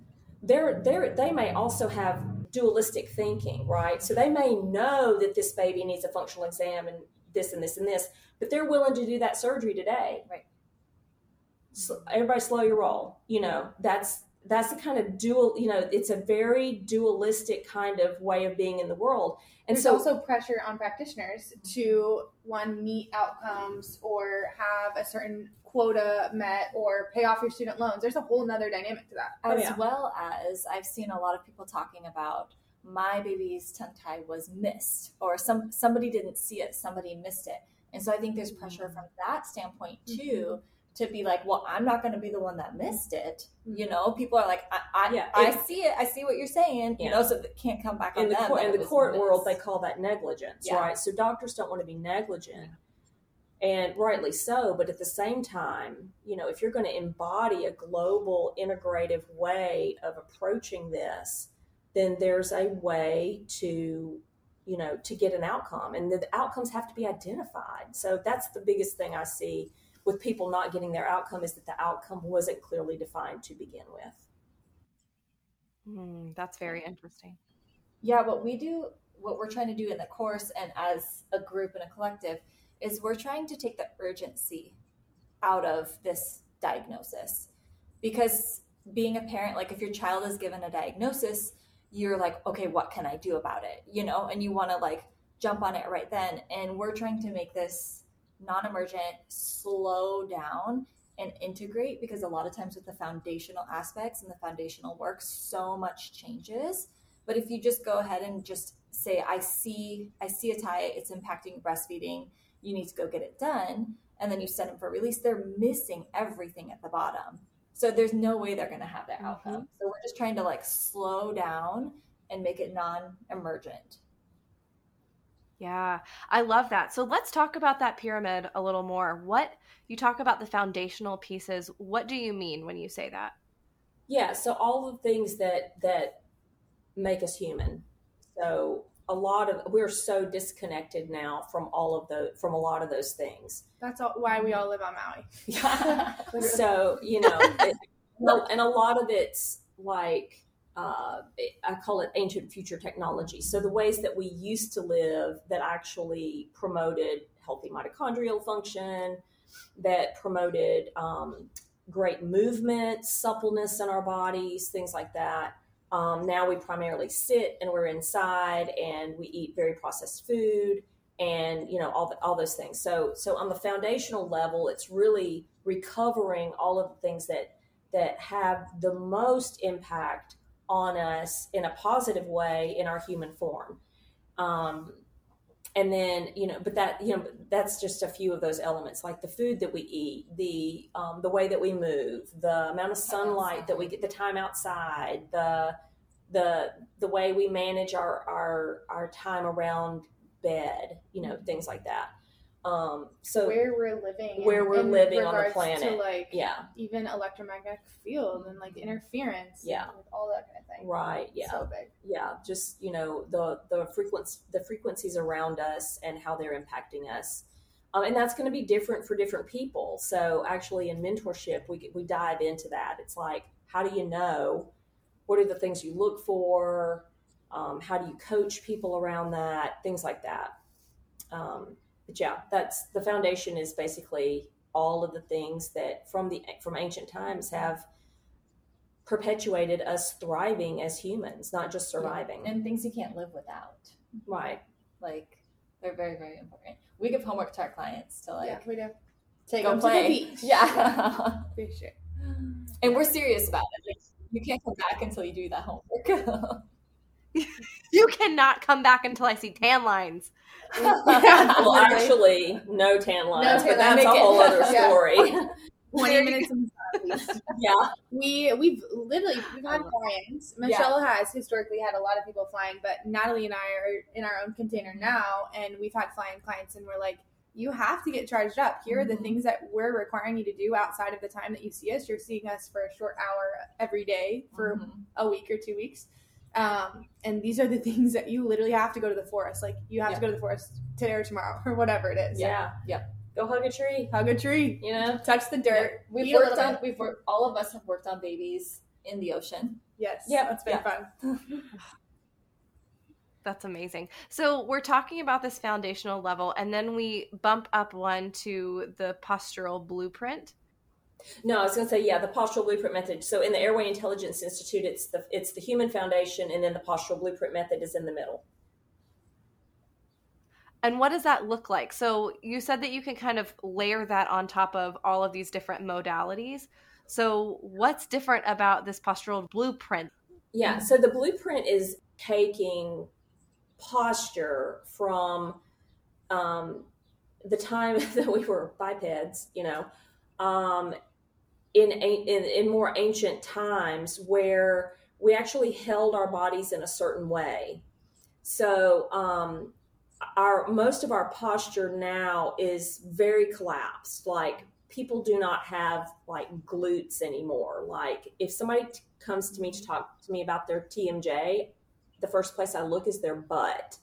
they're, they're, they may also have dualistic thinking, right? So they may know that this baby needs a functional exam and this and this and this, but they're willing to do that surgery today. Right. So everybody slow your roll. You know, that's that's the kind of dual you know it's a very dualistic kind of way of being in the world and There's so also pressure on practitioners to one meet outcomes or have a certain quota met or pay off your student loans. There's a whole nother dynamic to that. As oh, yeah. well as I've seen a lot of people talking about my baby's tongue tie was missed or some somebody didn't see it, somebody missed it. And so I think there's pressure mm-hmm. from that standpoint too. Mm-hmm to be like, well, I'm not going to be the one that missed it. You mm-hmm. know, people are like, I, I, yeah, I see it. I see what you're saying. You know, so it can't come back in the court. In the court world, they call that negligence, yeah. right? So doctors don't want to be negligent and rightly so but at the same time you know if you're going to embody a global integrative way of approaching this then there's a way to you know to get an outcome and the outcomes have to be identified so that's the biggest thing i see with people not getting their outcome is that the outcome wasn't clearly defined to begin with. Mm, that's very interesting. Yeah what we do what we're trying to do in the course and as a group and a collective is we're trying to take the urgency out of this diagnosis. Because being a parent like if your child is given a diagnosis you're like okay what can i do about it? You know and you want to like jump on it right then. And we're trying to make this non-emergent slow down and integrate because a lot of times with the foundational aspects and the foundational work so much changes. But if you just go ahead and just say i see i see a tie it's impacting breastfeeding you need to go get it done and then you send them for release they're missing everything at the bottom. So there's no way they're going to have their mm-hmm. outcome. So we're just trying to like slow down and make it non-emergent Yeah, I love that. So let's talk about that pyramid a little more. What you talk about the foundational pieces, what do you mean when you say that? Yeah, so all the things that that make us human. So a lot of we're so disconnected now from all of the from a lot of those things. That's all, why we all live on Maui. Yeah. so you know, it, and a lot of it's like uh, I call it ancient future technology. So the ways that we used to live that actually promoted healthy mitochondrial function, that promoted um, great movement, suppleness in our bodies, things like that. Um, now we primarily sit and we're inside and we eat very processed food and you know all the, all those things. So so on the foundational level, it's really recovering all of the things that that have the most impact on us in a positive way in our human form. Um, and then you know but that you know that's just a few of those elements like the food that we eat the um, the way that we move the amount of sunlight that we get the time outside the the the way we manage our our our time around bed you know things like that um, so where we're living, where we're living on the planet, to like yeah, even electromagnetic field and like interference, Yeah. all that kind of thing. right, yeah, so big. yeah. Just you know the the frequency the frequencies around us and how they're impacting us, um, and that's going to be different for different people. So actually, in mentorship, we we dive into that. It's like how do you know what are the things you look for? Um, how do you coach people around that? Things like that. Um, yeah, that's the foundation is basically all of the things that from the from ancient times have perpetuated us thriving as humans, not just surviving. and things you can't live without. right. Like they're very, very important. We give homework to our clients to like yeah, we do. take Go them to the play. beach. Yeah. For sure. and we're serious about it. Like, you can't come back until you do that homework. You cannot come back until I see tan lines. Well, actually, no tan lines, tan but that's a whole it- other Yeah. story. Twenty minutes in at yeah. We we've literally we've had clients. Michale has historically had a lot of people flying, but Natalie and I are in our own container now, and we've had flying clients, and we're like, you have to get charged up. Here are the Mhm. things that we're requiring you to do outside of the time that you see us. You're seeing us for a short hour every day for Mhm. a week or two weeks. Um, and these are the things that you literally have to go to the forest. Like you have Yeah. to go to the forest today or tomorrow or whatever it is. Yeah. Yeah. Go hug a tree. Hug a tree. You know? Touch the dirt. We've worked on bit. we've worked all of us have worked on babies in the ocean. Yes. Yeah. That's been Yeah. fun. That's amazing. So we're talking about this foundational level, and then we bump up one to the postural blueprint. No, I was going to say yeah, the postural blueprint method. So in the Airway Intelligence Institute, it's the it's the human foundation, and then the postural blueprint method is in the middle. And what does that look like? So you said that you can kind of layer that on top of all of these different modalities. So what's different about this postural blueprint? Yeah. So the blueprint is taking posture from um, the time that we were bipeds, you know, um, in, in in more ancient times where we actually held our bodies in a certain way. So um, our most of our posture now is very collapsed. Like people do not have like glutes anymore. Like if somebody t- comes to me to talk to me about their TMJ, the first place I look is their butt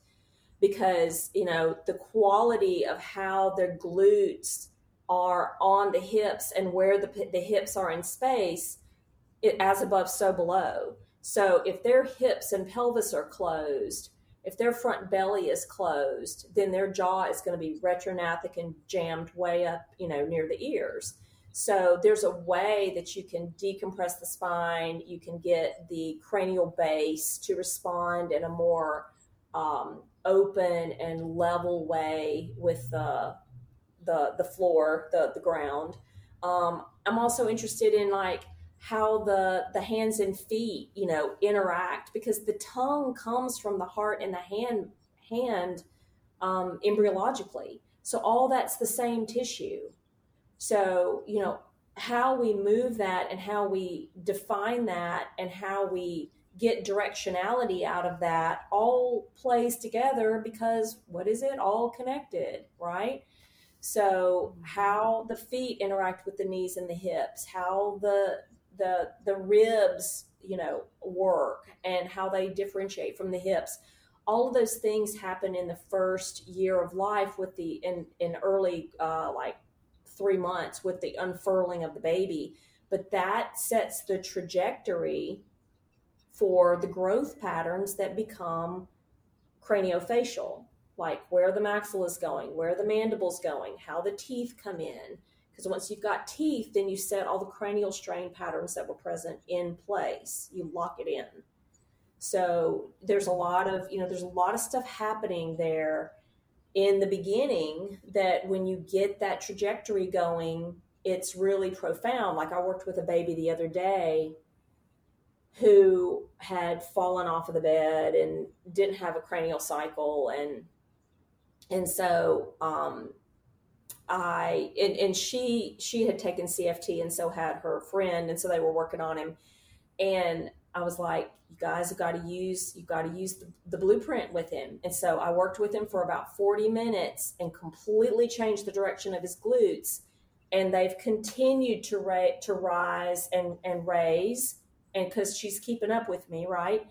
because you know the quality of how their glutes are on the hips and where the the hips are in space, it as above so below. So if their hips and pelvis are closed, if their front belly is closed, then their jaw is going to be retrognathic and jammed way up, you know, near the ears. So there's a way that you can decompress the spine. You can get the cranial base to respond in a more um, open and level way with the the the floor, the the ground. Um, I'm also interested in like how the the hands and feet, you know, interact because the tongue comes from the heart and the hand hand um, embryologically. So all that's the same tissue. So, you know, how we move that and how we define that and how we get directionality out of that all plays together because what is it? All connected, right? So how the feet interact with the knees and the hips, how the the the ribs, you know, work and how they differentiate from the hips. All of those things happen in the first year of life with the in in early uh, like three months with the unfurling of the baby, but that sets the trajectory for the growth patterns that become craniofacial, like where the maxilla is going, where the mandible's going, how the teeth come in. Because once you've got teeth, then you set all the cranial strain patterns that were present in place. You lock it in. So there's a lot of, you know, there's a lot of stuff happening there in the beginning that when you get that trajectory going, it's really profound. Like I worked with a baby the other day who had fallen off of the bed and didn't have a cranial cycle and and so um I and, and she she had taken CFT and so had her friend and so they were working on him. And I was like you guys have got to use you got to use the, the blueprint with him. And so I worked with him for about 40 minutes and completely changed the direction of his glutes. And they've continued to ra- to rise and and raise. And because she's keeping up with me right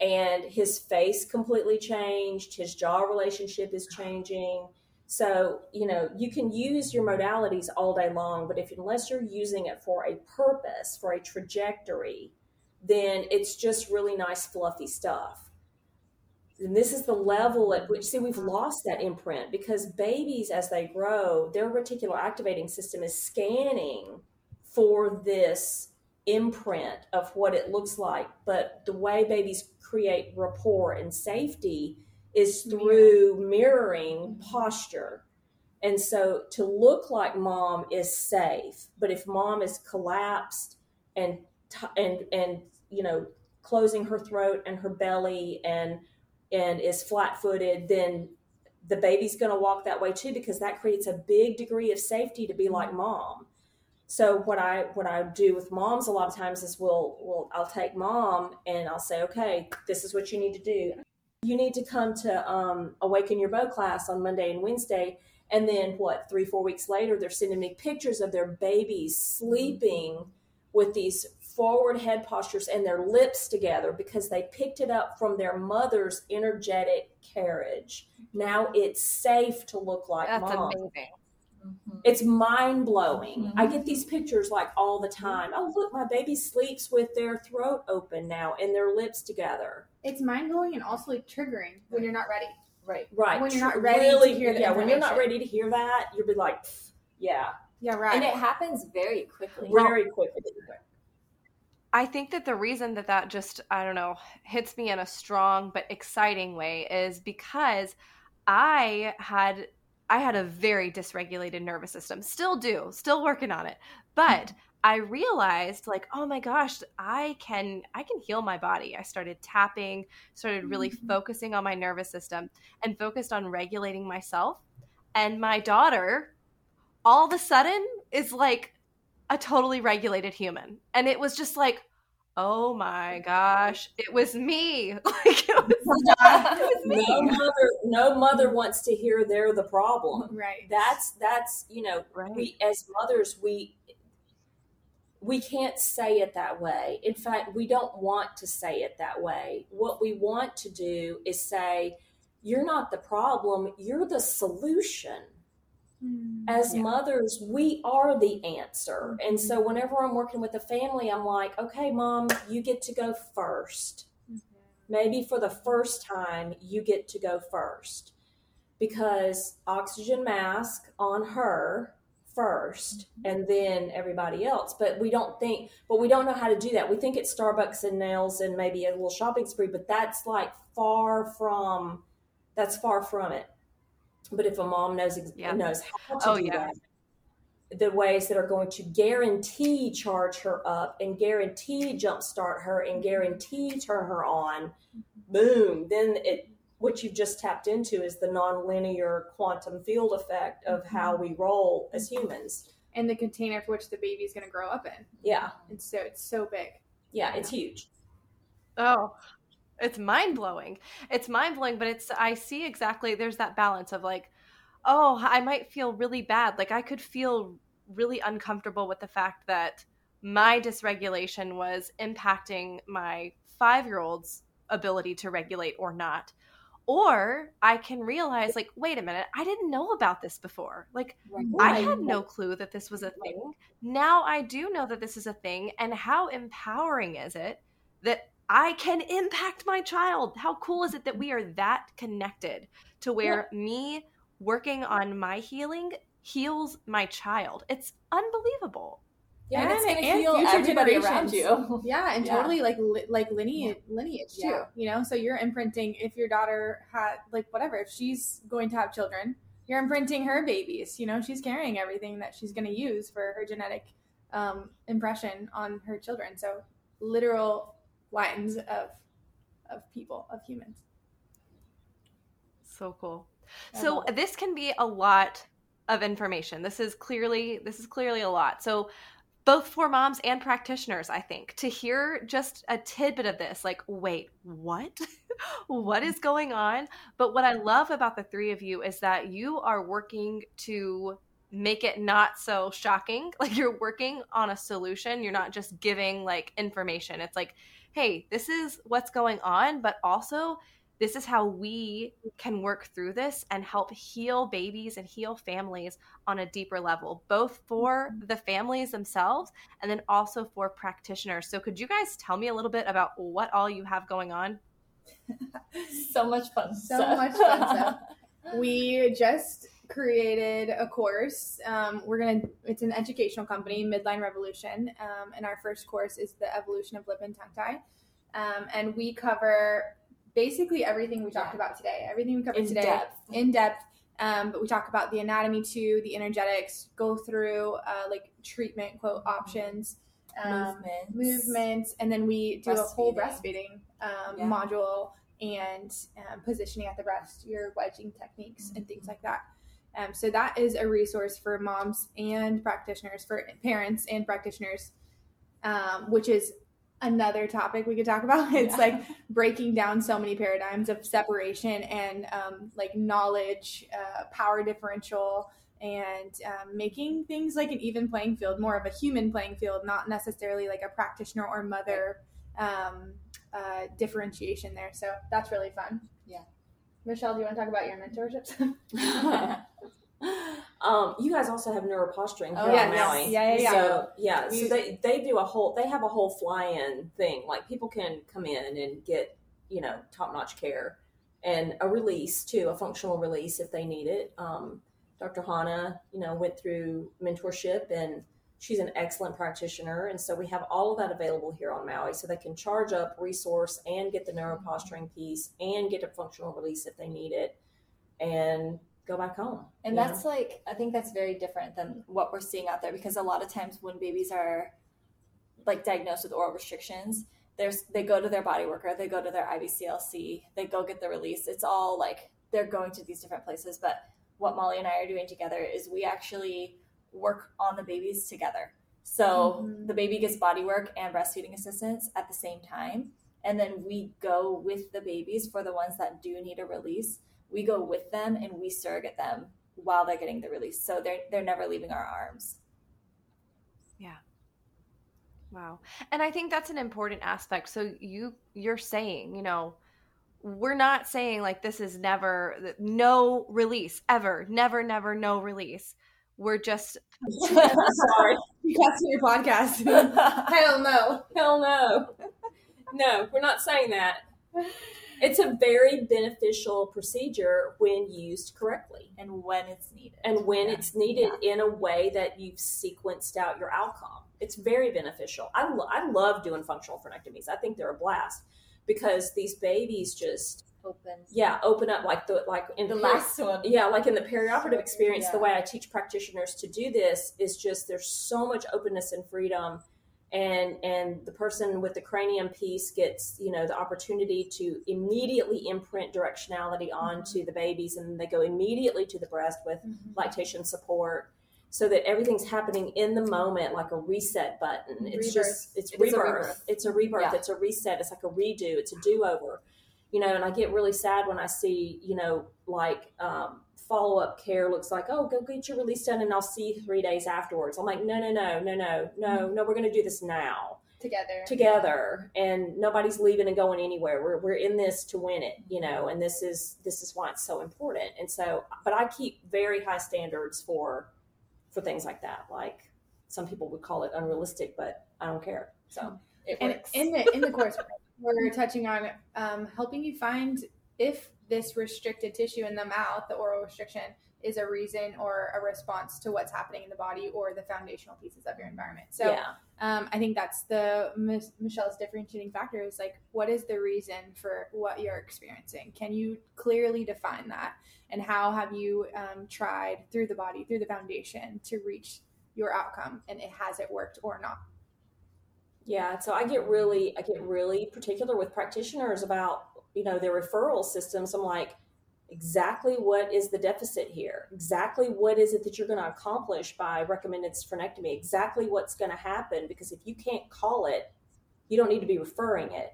and his face completely changed his jaw relationship is changing. So you know you can use your modalities all day long but if unless you're using it for a purpose for a trajectory then it's just really nice fluffy stuff. And this is the level at which see we've lost that imprint because babies as they grow their reticular activating system is scanning for this imprint of what it looks like. But the way babies create rapport and safety is through mirroring mm-hmm. posture. And so to look like mom is safe but if mom is collapsed and and and you know closing her throat and her belly and and is flat-footed then the baby's going to walk that way too because that creates a big degree of safety to be mm-hmm. like mom so what i what i do with moms a lot of times is we'll, we'll i'll take mom and i'll say okay this is what you need to do you need to come to um, awaken your bow class on monday and wednesday and then what three four weeks later they're sending me pictures of their babies sleeping with these forward head postures and their lips together because they picked it up from their mother's energetic carriage. Now it's safe to look like That's mom. amazing. Mm-hmm. It's mind blowing. Mm-hmm. I get these pictures like all the time. Oh, look, my baby sleeps with their throat open now and their lips together. It's mind blowing and also like triggering when you're not ready. Right. Right. When you're not Tr- ready to hear the Yeah, when you're not ready to hear that, you'll be like, yeah, Yeah, right. And it happens very quickly. very quickly. I think that the reason that that just, I don't know, hits me in a strong but exciting way is because I had I had a very dysregulated nervous system. Still do, still working on it. But I realized like, oh my gosh, I can I can heal my body. I started tapping, started really mm-hmm. focusing on my nervous system and focused on regulating myself. And my daughter all of a sudden is like a totally regulated human. And it was just like, oh my gosh, it was me. Like it was, it was me. No mother, no mother wants to hear they're the problem. right. That's that's you know Right. we as mothers we we can't say it that way. In fact, we don't want to say it that way. What we want to do is say, "You're not the problem. You're the solution." Mm. as Yeah. mothers, we are the answer. And so mm-hmm. whenever I'm working with a family, I'm like, okay, mom, you get to go 1st mm-hmm. Maybe for the first time, you get to go first because oxygen mask on her 1st mm-hmm. and then everybody else. But we don't think, but we don't know how to do that. We think it's Starbucks and nails and maybe a little shopping spree, but that's like far from, that's far from it. But if a mom knows Yeah. knows how to Oh, do yeah. that, the ways that are going to guarantee charge her up and guarantee jumpstart her and mm-hmm. guarantee turn her on, mm-hmm. boom, then it what you've just tapped into is the nonlinear quantum field effect of mm-hmm. how we roll as humans. And the container for which the baby's going to grow up in. Yeah, And so it's so big. yeah, it's huge. Oh, it's mind blowing. It's mind blowing, but it's I see exactly there's that balance of like, oh, I might feel really bad. Like I could feel really uncomfortable with the fact that my dysregulation was impacting my five year old's ability to regulate or not. Or I can realize, like, wait a minute, I didn't know about this before. Like, right. I had no clue that this was a thing. Now I do know that this is a thing. And how empowering is it that I can impact my child? How cool is it that we are that connected to where yeah. me working on my healing heals my child? It's unbelievable. Yeah, and, it's going to heal everybody around you. Yeah, and yeah. totally like li- like lineage lineage too. Yeah. You know, so you're imprinting if your daughter had like whatever if she's going to have children, you're imprinting her babies. You know, she's carrying everything that she's going to use for her genetic um, impression on her children. So literal lines of of people of humans. So cool. So this can be a lot of information. This is clearly this is clearly a lot. So both for moms and practitioners, I think, to hear just a tidbit of this, like, wait, what? what is going on? But what I love about the three of you is that you are working to make it not so shocking. Like, you're working on a solution. You're not just giving like information. It's like, hey, this is what's going on, but also this is how we can work through this and help heal babies and heal families on a deeper level, both for mm-hmm. the families themselves and then also for practitioners. So, could you guys tell me a little bit about what all you have going on? so much fun. So stuff. much fun stuff. We just created a course. Um, we're gonna. It's an educational company, Midline Revolution, um, and our first course is the evolution of lip and tongue tie. Um, and we cover basically everything we talked yeah. about today. Everything we covered in today depth. in depth. Um, but we talk about the anatomy too, the energetics, go through uh, like treatment quote options, um, movements. movements, and then we do a whole breastfeeding um, yeah. module and um, positioning at the breast, your wedging techniques mm-hmm. and things mm-hmm. like that. Um, so that is a resource for moms and practitioners, for parents and practitioners, um, which is another topic we could talk about. It's yeah. like breaking down so many paradigms of separation and um, like knowledge, uh, power differential, and um, making things like an even playing field, more of a human playing field, not necessarily like a practitioner or mother um, uh, differentiation there. So that's really fun. Yeah. Michale, do you want to talk about your mentorships? Um, you guys also have neuroposturing oh, here oh, on Maui. Yeah, yeah, yeah. So yeah, so they, they do a whole they have a whole fly-in thing. Like people can come in and get, you know, top-notch care and a release too, a functional release if they need it. Um, Dr. Hana, you know, went through mentorship and she's an excellent practitioner. And so we have all of that available here on Maui. So they can charge up, resource, and get the mm-hmm. neuroposturing piece and get a functional release if they need it. And go back home. And that's know? like I think that's very different than what we're seeing out there because a lot of times when babies are like diagnosed with oral restrictions, there's they go to their body worker, they go to their IBCLC, they go get the release. It's all like they're going to these different places. But what Molly and I are doing together is we actually work on the babies together. So mm-hmm. the baby gets body work and breastfeeding assistance at the same time. And then we go with the babies for the ones that do need a release we go with them and we surrogate them while they're getting the release. So they're they're never leaving our arms. Yeah. Wow. And I think that's an important aspect. So you you're saying, you know, we're not saying like this is never no release ever, never never no release. We're just sorry. You got to your podcast. Hell no. Hell no. No, we're not saying that it's a very beneficial procedure when used correctly and when it's needed and when yeah. it's needed yeah. in a way that you've sequenced out your outcome it's very beneficial I, lo- I love doing functional frenectomies i think they're a blast because these babies just open yeah open up like the like in the last one yeah like in the perioperative experience yeah. the way i teach practitioners to do this is just there's so much openness and freedom and and the person with the cranium piece gets you know the opportunity to immediately imprint directionality onto mm-hmm. the babies and they go immediately to the breast with mm-hmm. lactation support so that everything's happening in the moment like a reset button it's Rebirth. just it's, a rebirth. rebirth. it's a rebirth Yeah. it's a reset it's like a redo it's a do-over you know and i get really sad when i see you know like um, follow-up care looks like oh go get your release done and i'll see you three days afterwards. I'm like no no no no no no no we're going to do this now. Together. together. And nobody's leaving and going anywhere. We're, we're in this to win it you know and this is this is why it's so important. And so but i keep very high standards for for things like that. Like some people would call it unrealistic but i don't care. So it and works. in the in the course we're touching on um, helping you find if this restricted tissue in the mouth the oral restriction is a reason or a response to what's happening in the body or the foundational pieces of your environment. So yeah. um, i think that's the Mich- michale's differentiating factor is like what is the reason for what you're experiencing? Can you clearly define that? And how have you um, tried through the body through the foundation to reach your outcome and it has it worked or not Yeah, so I get really I get really particular with practitioners about, you know, their referral systems. I'm like, exactly what is the deficit here? Exactly what is it that you're going to accomplish by recommended frenectomy? Exactly what's going to happen because if you can't call it, you don't need to be referring it.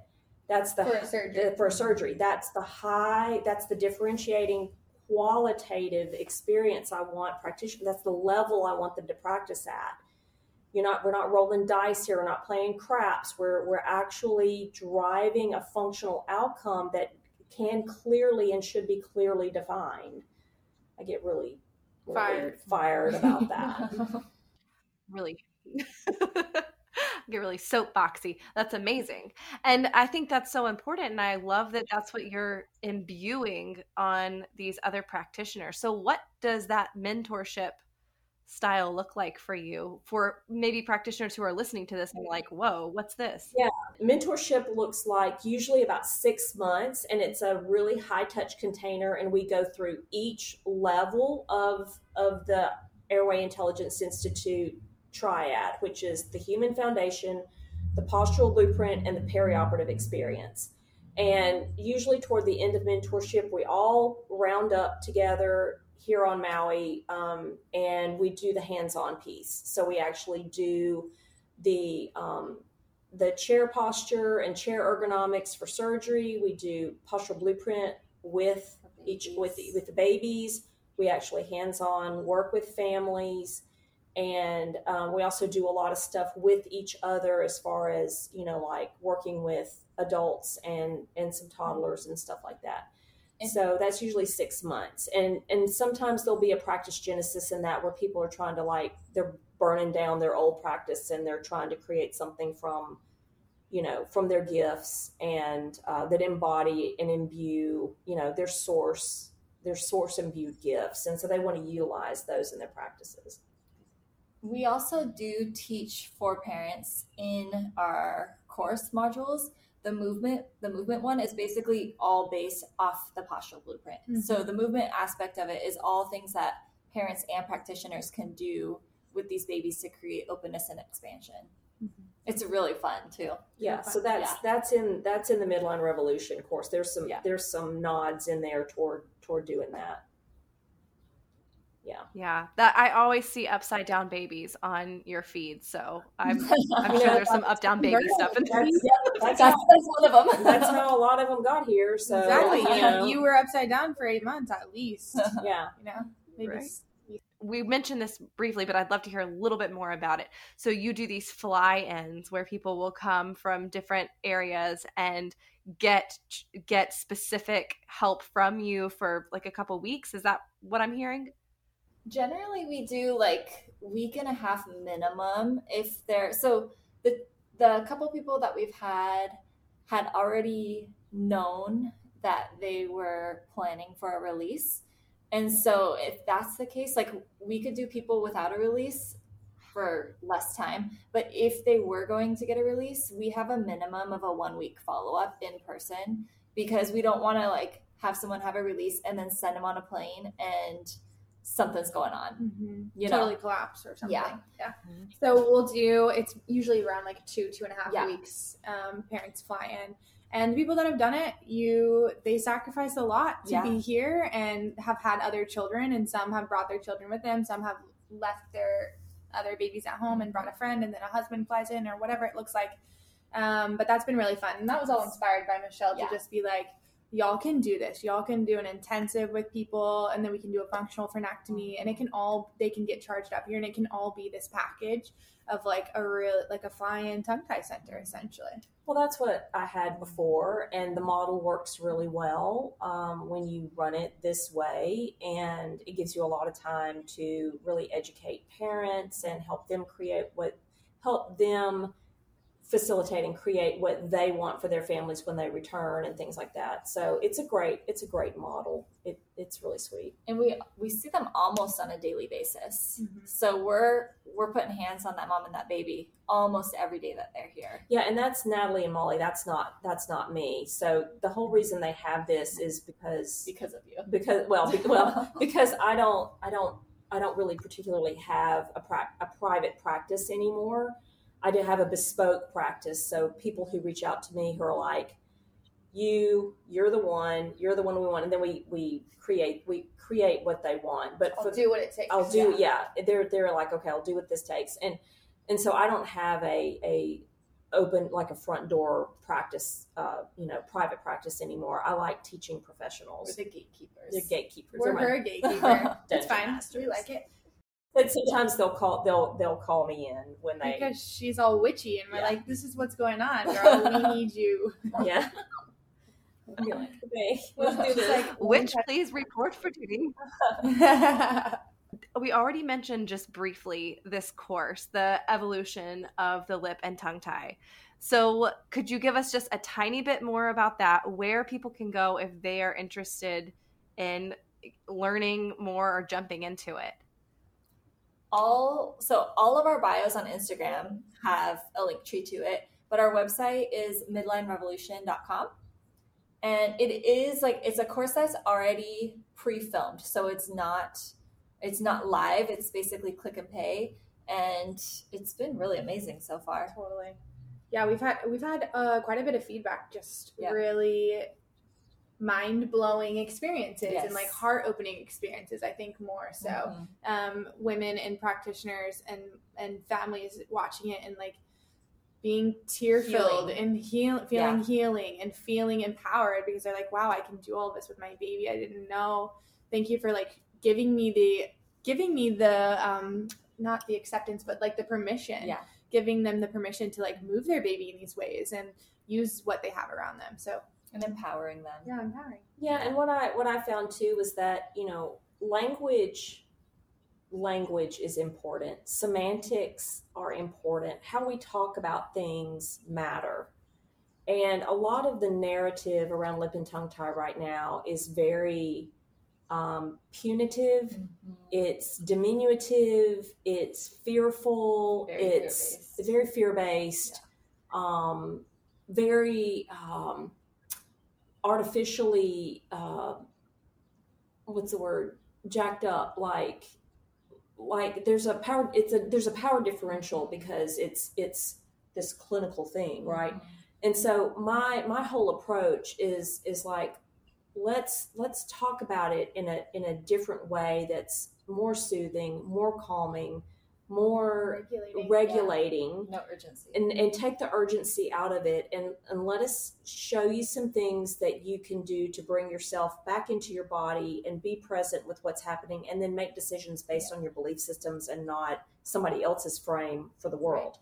That's the For a surgery. the- for a surgery. That's the high that's the differentiating qualitative experience I want practitioner that's the level I want them to practice at you're not we're not rolling dice here. We're not playing craps. We're we're actually driving a functional outcome that can clearly and should be clearly defined. I get really, really Fired. fired about that. Really. Get really soapboxy. That's amazing. And i think that's so important and i love that that's what you're imbuing on these other practitioners. So what does that mentorship style look like for you for maybe practitioners who are listening to this and like whoa what's this? Yeah, mentorship looks like usually about six months and it's a really high touch container and we go through each level of of the airway intelligence institute triad which is the human foundation the postural blueprint and the perioperative experience. And usually toward the end of mentorship we all round up together here on maui um, and we do the hands-on piece so we actually do the um, the chair posture and chair ergonomics for surgery. We do postural blueprint with each with the, with the babies. We actually hands-on work with families, and um, we also do a lot of stuff with each other as far as you know, like working with adults and and some toddlers and stuff like that. And- So that's usually six months, and and sometimes there'll be a practice genesis in that where people are trying to like they're burning down their old practice and they're trying to create something from you know from their gifts and uh, that embody and imbue you know their source their source imbued gifts. And so they want to utilize those in their practices. We also do teach for parents in our course modules. The movement, the movement one is basically all based off the postural blueprint. Mhm. So the movement aspect of it is all things that parents and practitioners can do with these babies to create openness and expansion. It's really fun too. yeah Okay. so that's Yeah. that's in that's in the midline revolution course there's some Yeah. there's some nods in there toward toward doing that yeah yeah that i always see upside down babies on your feed so i'm i'm sure there's some up down baby stuff in there that's, that's, that's, that's how, one of them. that's how a lot of them got here so exactly. you You, know, you were upside down for eight months at least. yeah You know, maybe. Right. s- we mentioned this briefly, but I'd love to hear a little bit more about it. So you do these fly ins where people will come from different areas and get get specific help from you for like a couple weeks. Is that what I'm hearing? Generally, we do like week and a half minimum if they're so the the couple people that we've had had already known that they were planning for a release. And so if that's the case, like we could do people without a release for less time, but if they were going to get a release, we have a minimum of a 1 week follow-up in person because we don't want to like have someone have a release and then send them on a plane and something's going on. Mhm. You know. totally collapse or something. Yeah. yeah. Mhm. So we'll do. It's usually around like two, two and a half Yeah. weeks. Um, parents fly in, and the people that have done it, you they sacrifice a lot to Yeah. be here and have had other children, and some have brought their children with them. Some have left their other babies at home and brought a friend, and then a husband flies in or whatever it looks like. Um, but that's been really fun, and that was all inspired by Michale Yeah. to just be like, y'all can do this. Y'all can do an intensive with people, and then we can do a functional frenectomy, and it can all they can get charged up here, and it can all be this package of like a real like a fly-in tongue tie center essentially. Well, that's what I had before, and the model works really well um, when you run it this way, and it gives you a lot of time to really educate parents and help them create what help them facilitate and create what they want for their families when they return and things like that. So it's a great it's a great model. It, it's really sweet. and we we see them almost on a daily basis. Mhm. So we're we're putting hands on that mom and that baby almost every day that they're here. Yeah, and that's Natalie and Molly. That's not that's not me. So the whole reason they have this is because because of you. because well be, well because I don't I don't I don't really particularly have a pra- a private practice anymore. I do have a bespoke practice. So people who reach out to me who are like, you you're the one you're the one we want, and then we we create we create what they want. But I'll for do what it takes. I'll do yeah. They're they're like okay, I'll do what this takes, and and so I don't have a a open like a front door practice, uh, you know, private practice anymore. I like teaching professionals. We're the gatekeepers. The gatekeepers. We're her gatekeeper. That's fine. masters. We like it But sometimes they'll call they'll they'll call me in when they because she's all witchy, and we're Yeah. like, "This is what's going on, girl. we need you." yeah. I'll like, okay, let's do this. like, Which please report for duty. We already mentioned just briefly this course, the evolution of the lip and tongue tie. So, could you give us just a tiny bit more about that? Where people can go if they are interested in learning more or jumping into it? All so all of our bios on Instagram have a link tree to it, but our website is midlinerevolution.com. And it is like it's a course that's already pre-filmed. So it's not it's not live, it's basically click and pay and it's been really amazing so far. totally. Yeah, we've had we've had uh, quite a bit of feedback. Just Yeah. really mind blowing experiences Yes. and like heart opening experiences. I think more so. Mhm. um, women and practitioners and and families watching it and like being tear filled and heal, feeling Yeah. healing and feeling empowered because they're like, wow, I can do all this with my baby. I didn't know. Thank you for like giving me the giving me the um not the acceptance but like the permission. Yeah. Giving them the permission to like move their baby in these ways and use what they have around them. So And empowering them. yeah, empowering. Yeah, and what I what I found too was that you know language language is important. Semantics are important. How we talk about things matter. And a lot of the narrative around lip and tongue tie right now is very um, punitive. Mhm. It's diminutive. It's fearful. Very it's fear-based. very fear based. Um, very um, artificially. Uh, what's the word? Jacked up. Like, like there's a power. It's a there's a power differential because it's it's this clinical thing, right? and so my my whole approach is is like let's let's talk about it in a in a different way that's more soothing more calming more Regulating. regulating No urgency. and, and take the urgency out of it and, and let us show you some things that you can do to bring yourself back into your body and be present with what's happening and then make decisions based on your belief systems and not somebody else's frame for the world.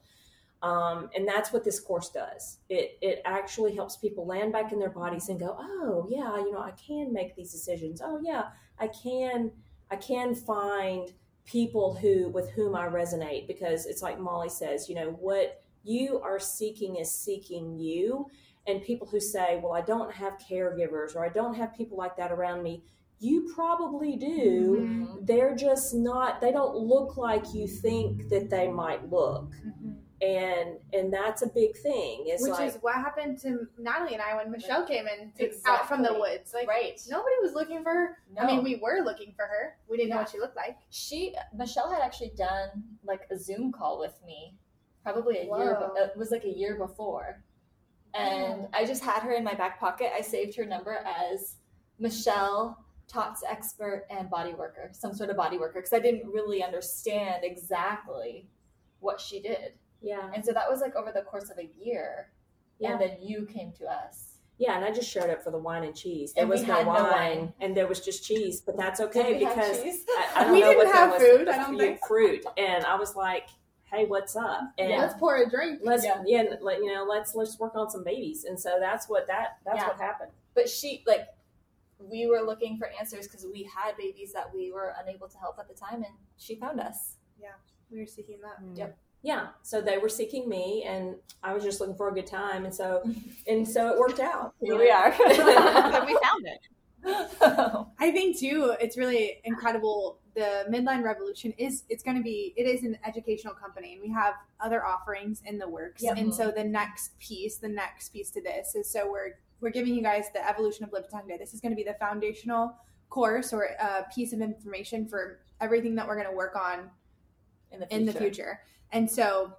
Um, and that's what this course does. It, it actually helps people land back in their bodies and go oh yeah you know i can make these decisions. Oh yeah i can i can find people who with whom I resonate because it's like Molly says, you know, what you are seeking is seeking you. And people who say, well, I don't have caregivers or I don't have people like that around me, you probably do. Mhm. They're just not, they don't look like you think that they might look. Mhm. And and that's a big thing. It's Which like is what happened to Natalie and I when Michale came in to, out from the woods. Like right. nobody was looking for her. I mean, we were looking for her. We didn't know what she looked like. she Michale had actually done like a Zoom call with me, probably a year. Whoa. It was like a year before, and Wow. I just had her in my back pocket. I saved her number as Michale TOTS expert and body worker, some sort of body worker, because I didn't really understand exactly what she did. Yeah. And so that was like over the course of a year. Yeah. And then you came to us. Yeah, and I just showed up for the wine and cheese. There And was no had no wine, wine. and there was just cheese, but that's okay we because? I, I don't We know didn't what have there was. food, I don't You had think. fruit, and I was like, "Hey, what's up?" And Yeah. Let's pour a drink. let's Yeah. yeah, let, you know, let's let's work on some babies, and so that's what that that's Yeah. what happened. But she, like, we were looking for answers because we had babies that we were unable to help at the time, and she found us. Yeah, we were seeking that. Yep. Yeah, so they were seeking me, and I was just looking for a good time, and so and so it worked out. Here we are. But we found it. I think too, it's really incredible. The Midline Revolution is it's going to be it is an educational company, and we have other offerings in the works. Yep. And so mm-hmm. the next piece, the next piece to this is so we're we're giving you guys the evolution of Lip Tongue Tie. This is going to be the foundational course or a piece of information for everything that we're going to work on in the future. in the future. And so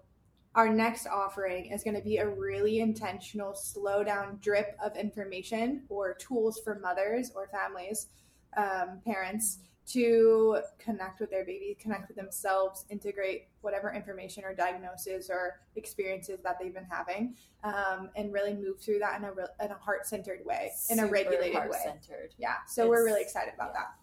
our next offering is going to be a really intentional slow down drip of information or tools for mothers or families, um, parents to connect with their baby, connect with themselves, integrate whatever information or diagnosis or experiences that they've been having, um, and really move through that in a, re- in a heart centered way, in a regulated way. Yeah. So we're really excited about yeah. that.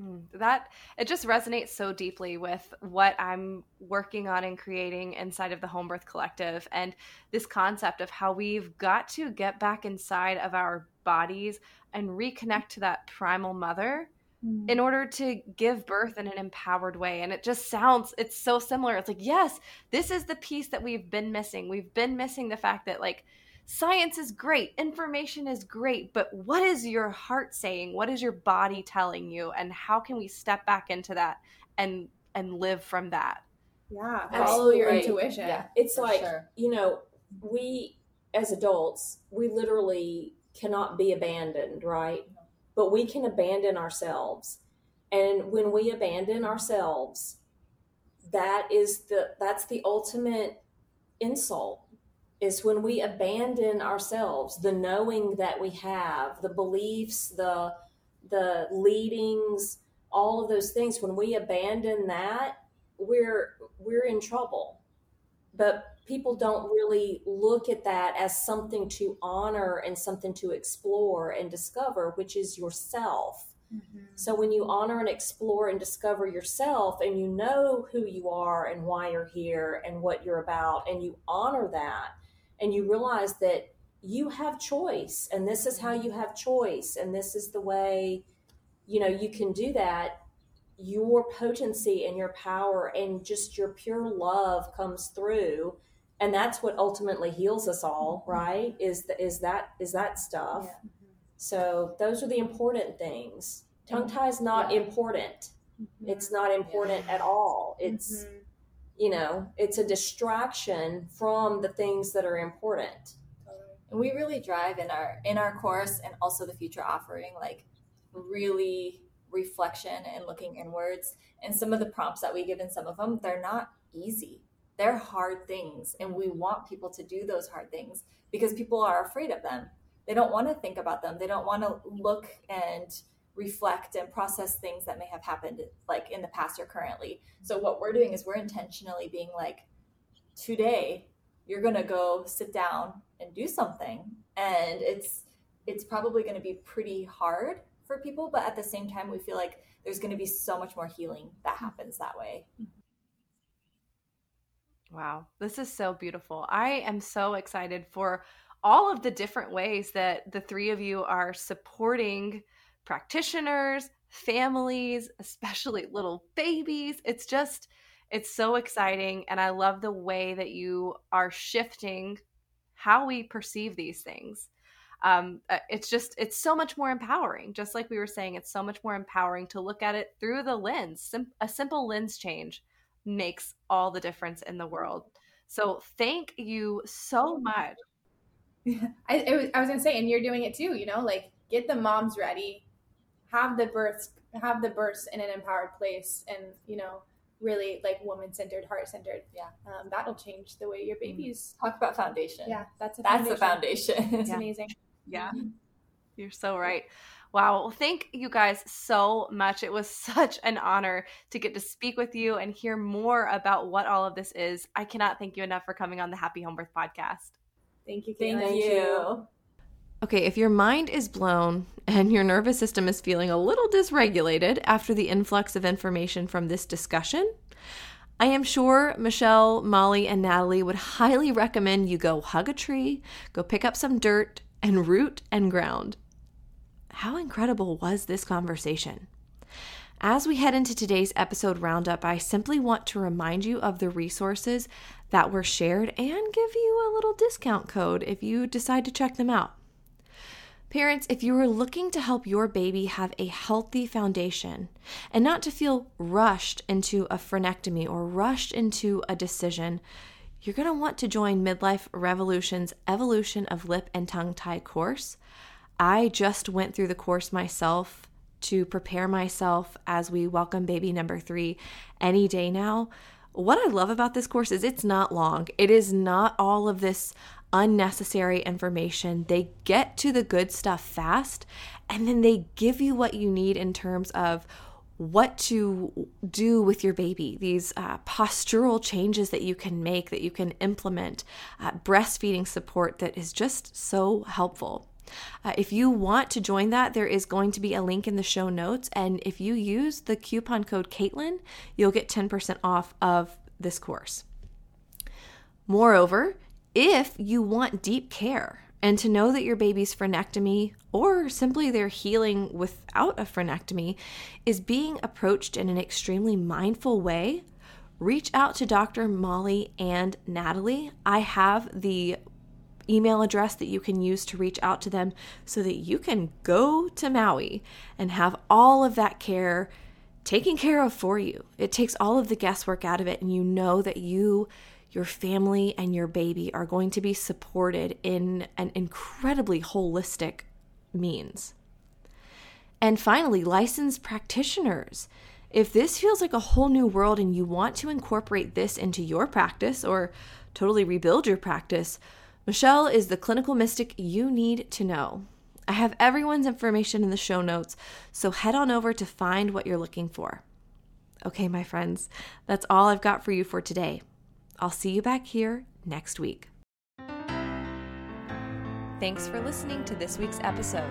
Mm, That it just resonates so deeply with what I'm working on and creating inside of the Home Birth Collective and this concept of how we've got to get back inside of our bodies and reconnect to that primal mother in order to give birth in an empowered way. And it just sounds, it's so similar. It's like, yes, this is the piece that we've been missing. We've been missing the fact that, like, science is great, information is great, but what is your heart saying? What is your body telling you? And how can we step back into that and and live from that? Yeah. Absolutely. Follow your intuition. Yeah. It's like sure. you know, we as adults, we literally cannot be abandoned, right? But we can abandon ourselves. And when we abandon ourselves, that is the that's the ultimate insult is when we abandon ourselves, the knowing that we have, the beliefs, the the leadings, all of those things when we abandon that, we're we're in trouble but people don't really look at that as something to honor and something to explore and discover, which is yourself. Mm-hmm. So when you honor and explore and discover yourself and you know who you are and why you're here and what you're about and you honor that and you realize that you have choice and this is how you have choice and this is the way you know you can do that your potency and your power and just your pure love comes through and that's what ultimately heals us all mm-hmm. right? Is the, is that is that stuff. Yeah. Mm-hmm. so those are the important things. Tongue tie is not Yeah. important. Mm-hmm. It's not important at all. It's Mhm. You know it's a distraction from the things that are important. And we really drive in our in our course and also the future offering like really reflection and looking inwards. And some of the prompts that we give in some of them they're not easy. They're hard things. And we want people to do those hard things because people are afraid of them. They don't want to think about them. They don't want to look and reflect and process things that may have happened like in the past or currently. So what we're doing is we're intentionally being like today you're going to go sit down and do something. And it's it's probably going to be pretty hard for people but at the same time we feel like there's going to be so much more healing that happens that way. Wow, this is so beautiful. I am so excited for all of the different ways that the three of you are supporting practitioners, families, especially little babies. It's just, it's so exciting. And I love the way that you are shifting how we perceive these things. Um, uh, it's just, it's so much more empowering. Just like we were saying, it's so much more empowering to look at it through the lens. Sim- a simple lens change makes all the difference in the world. So thank you so much. I, was, I was gonna say, and you're doing it too. You know, like get the moms ready, have the births, have the births in an empowered place, and you know, really like woman centered, heart centered. Yeah. um, that'll change the way your babies. talk about foundation Yeah, that's a that's the foundation. foundation It's Yeah. amazing. Yeah. You're so right. Wow. Well, thank you guys so much. It was such an honor to get to speak with you and hear more about what all of this is. I cannot thank you enough for coming on the Happy Home Birth podcast. Thank you. Thank Caitlin. you. Okay, if your mind is blown and your nervous system is feeling a little dysregulated after the influx of information from this discussion, I am sure Michale, Molly, and Natalie would highly recommend you go hug a tree, go pick up some dirt, and root and ground. How incredible was this conversation? As we head into today's episode roundup, I simply want to remind you of the resources that were shared and give you a little discount code if you decide to check them out. Parents, if you are looking to help your baby have a healthy foundation and not to feel rushed into a frenectomy or rushed into a decision, you're going to want to join Midline Revolution's Evolution of Lip and Tongue Tie course. I just went through the course myself to prepare myself as we welcome baby number three any day now. What I love about this course is it's not long. It is not all of this unnecessary information. They get to the good stuff fast and then they give you what you need in terms of what to do with your baby, these uh, postural changes that you can make, that you can implement, uh, breastfeeding support that is just so helpful. Uh, if you want to join that, there is going to be a link in the show notes. And if you use the coupon code Caitlin, you'll get 10% off of this course. Moreover, if you want deep care and to know that your baby's frenectomy or simply their healing without a frenectomy is being approached in an extremely mindful way, reach out to Dr. Molly and Natalie. I have the email address that you can use to reach out to them so that you can go to Maui and have all of that care taken care of for you. It takes all of the guesswork out of it, and you know that you your family and your baby are going to be supported in an incredibly holistic means. And finally, licensed practitioners. If this feels like a whole new world and you want to incorporate this into your practice or totally rebuild your practice, Michale is the clinical mystic you need to know. I have everyone's information in the show notes, so head on over to find what you're looking for. Okay, my friends, that's all I've got for you for today. I'll see you back here next week. Thanks for listening to this week's episode.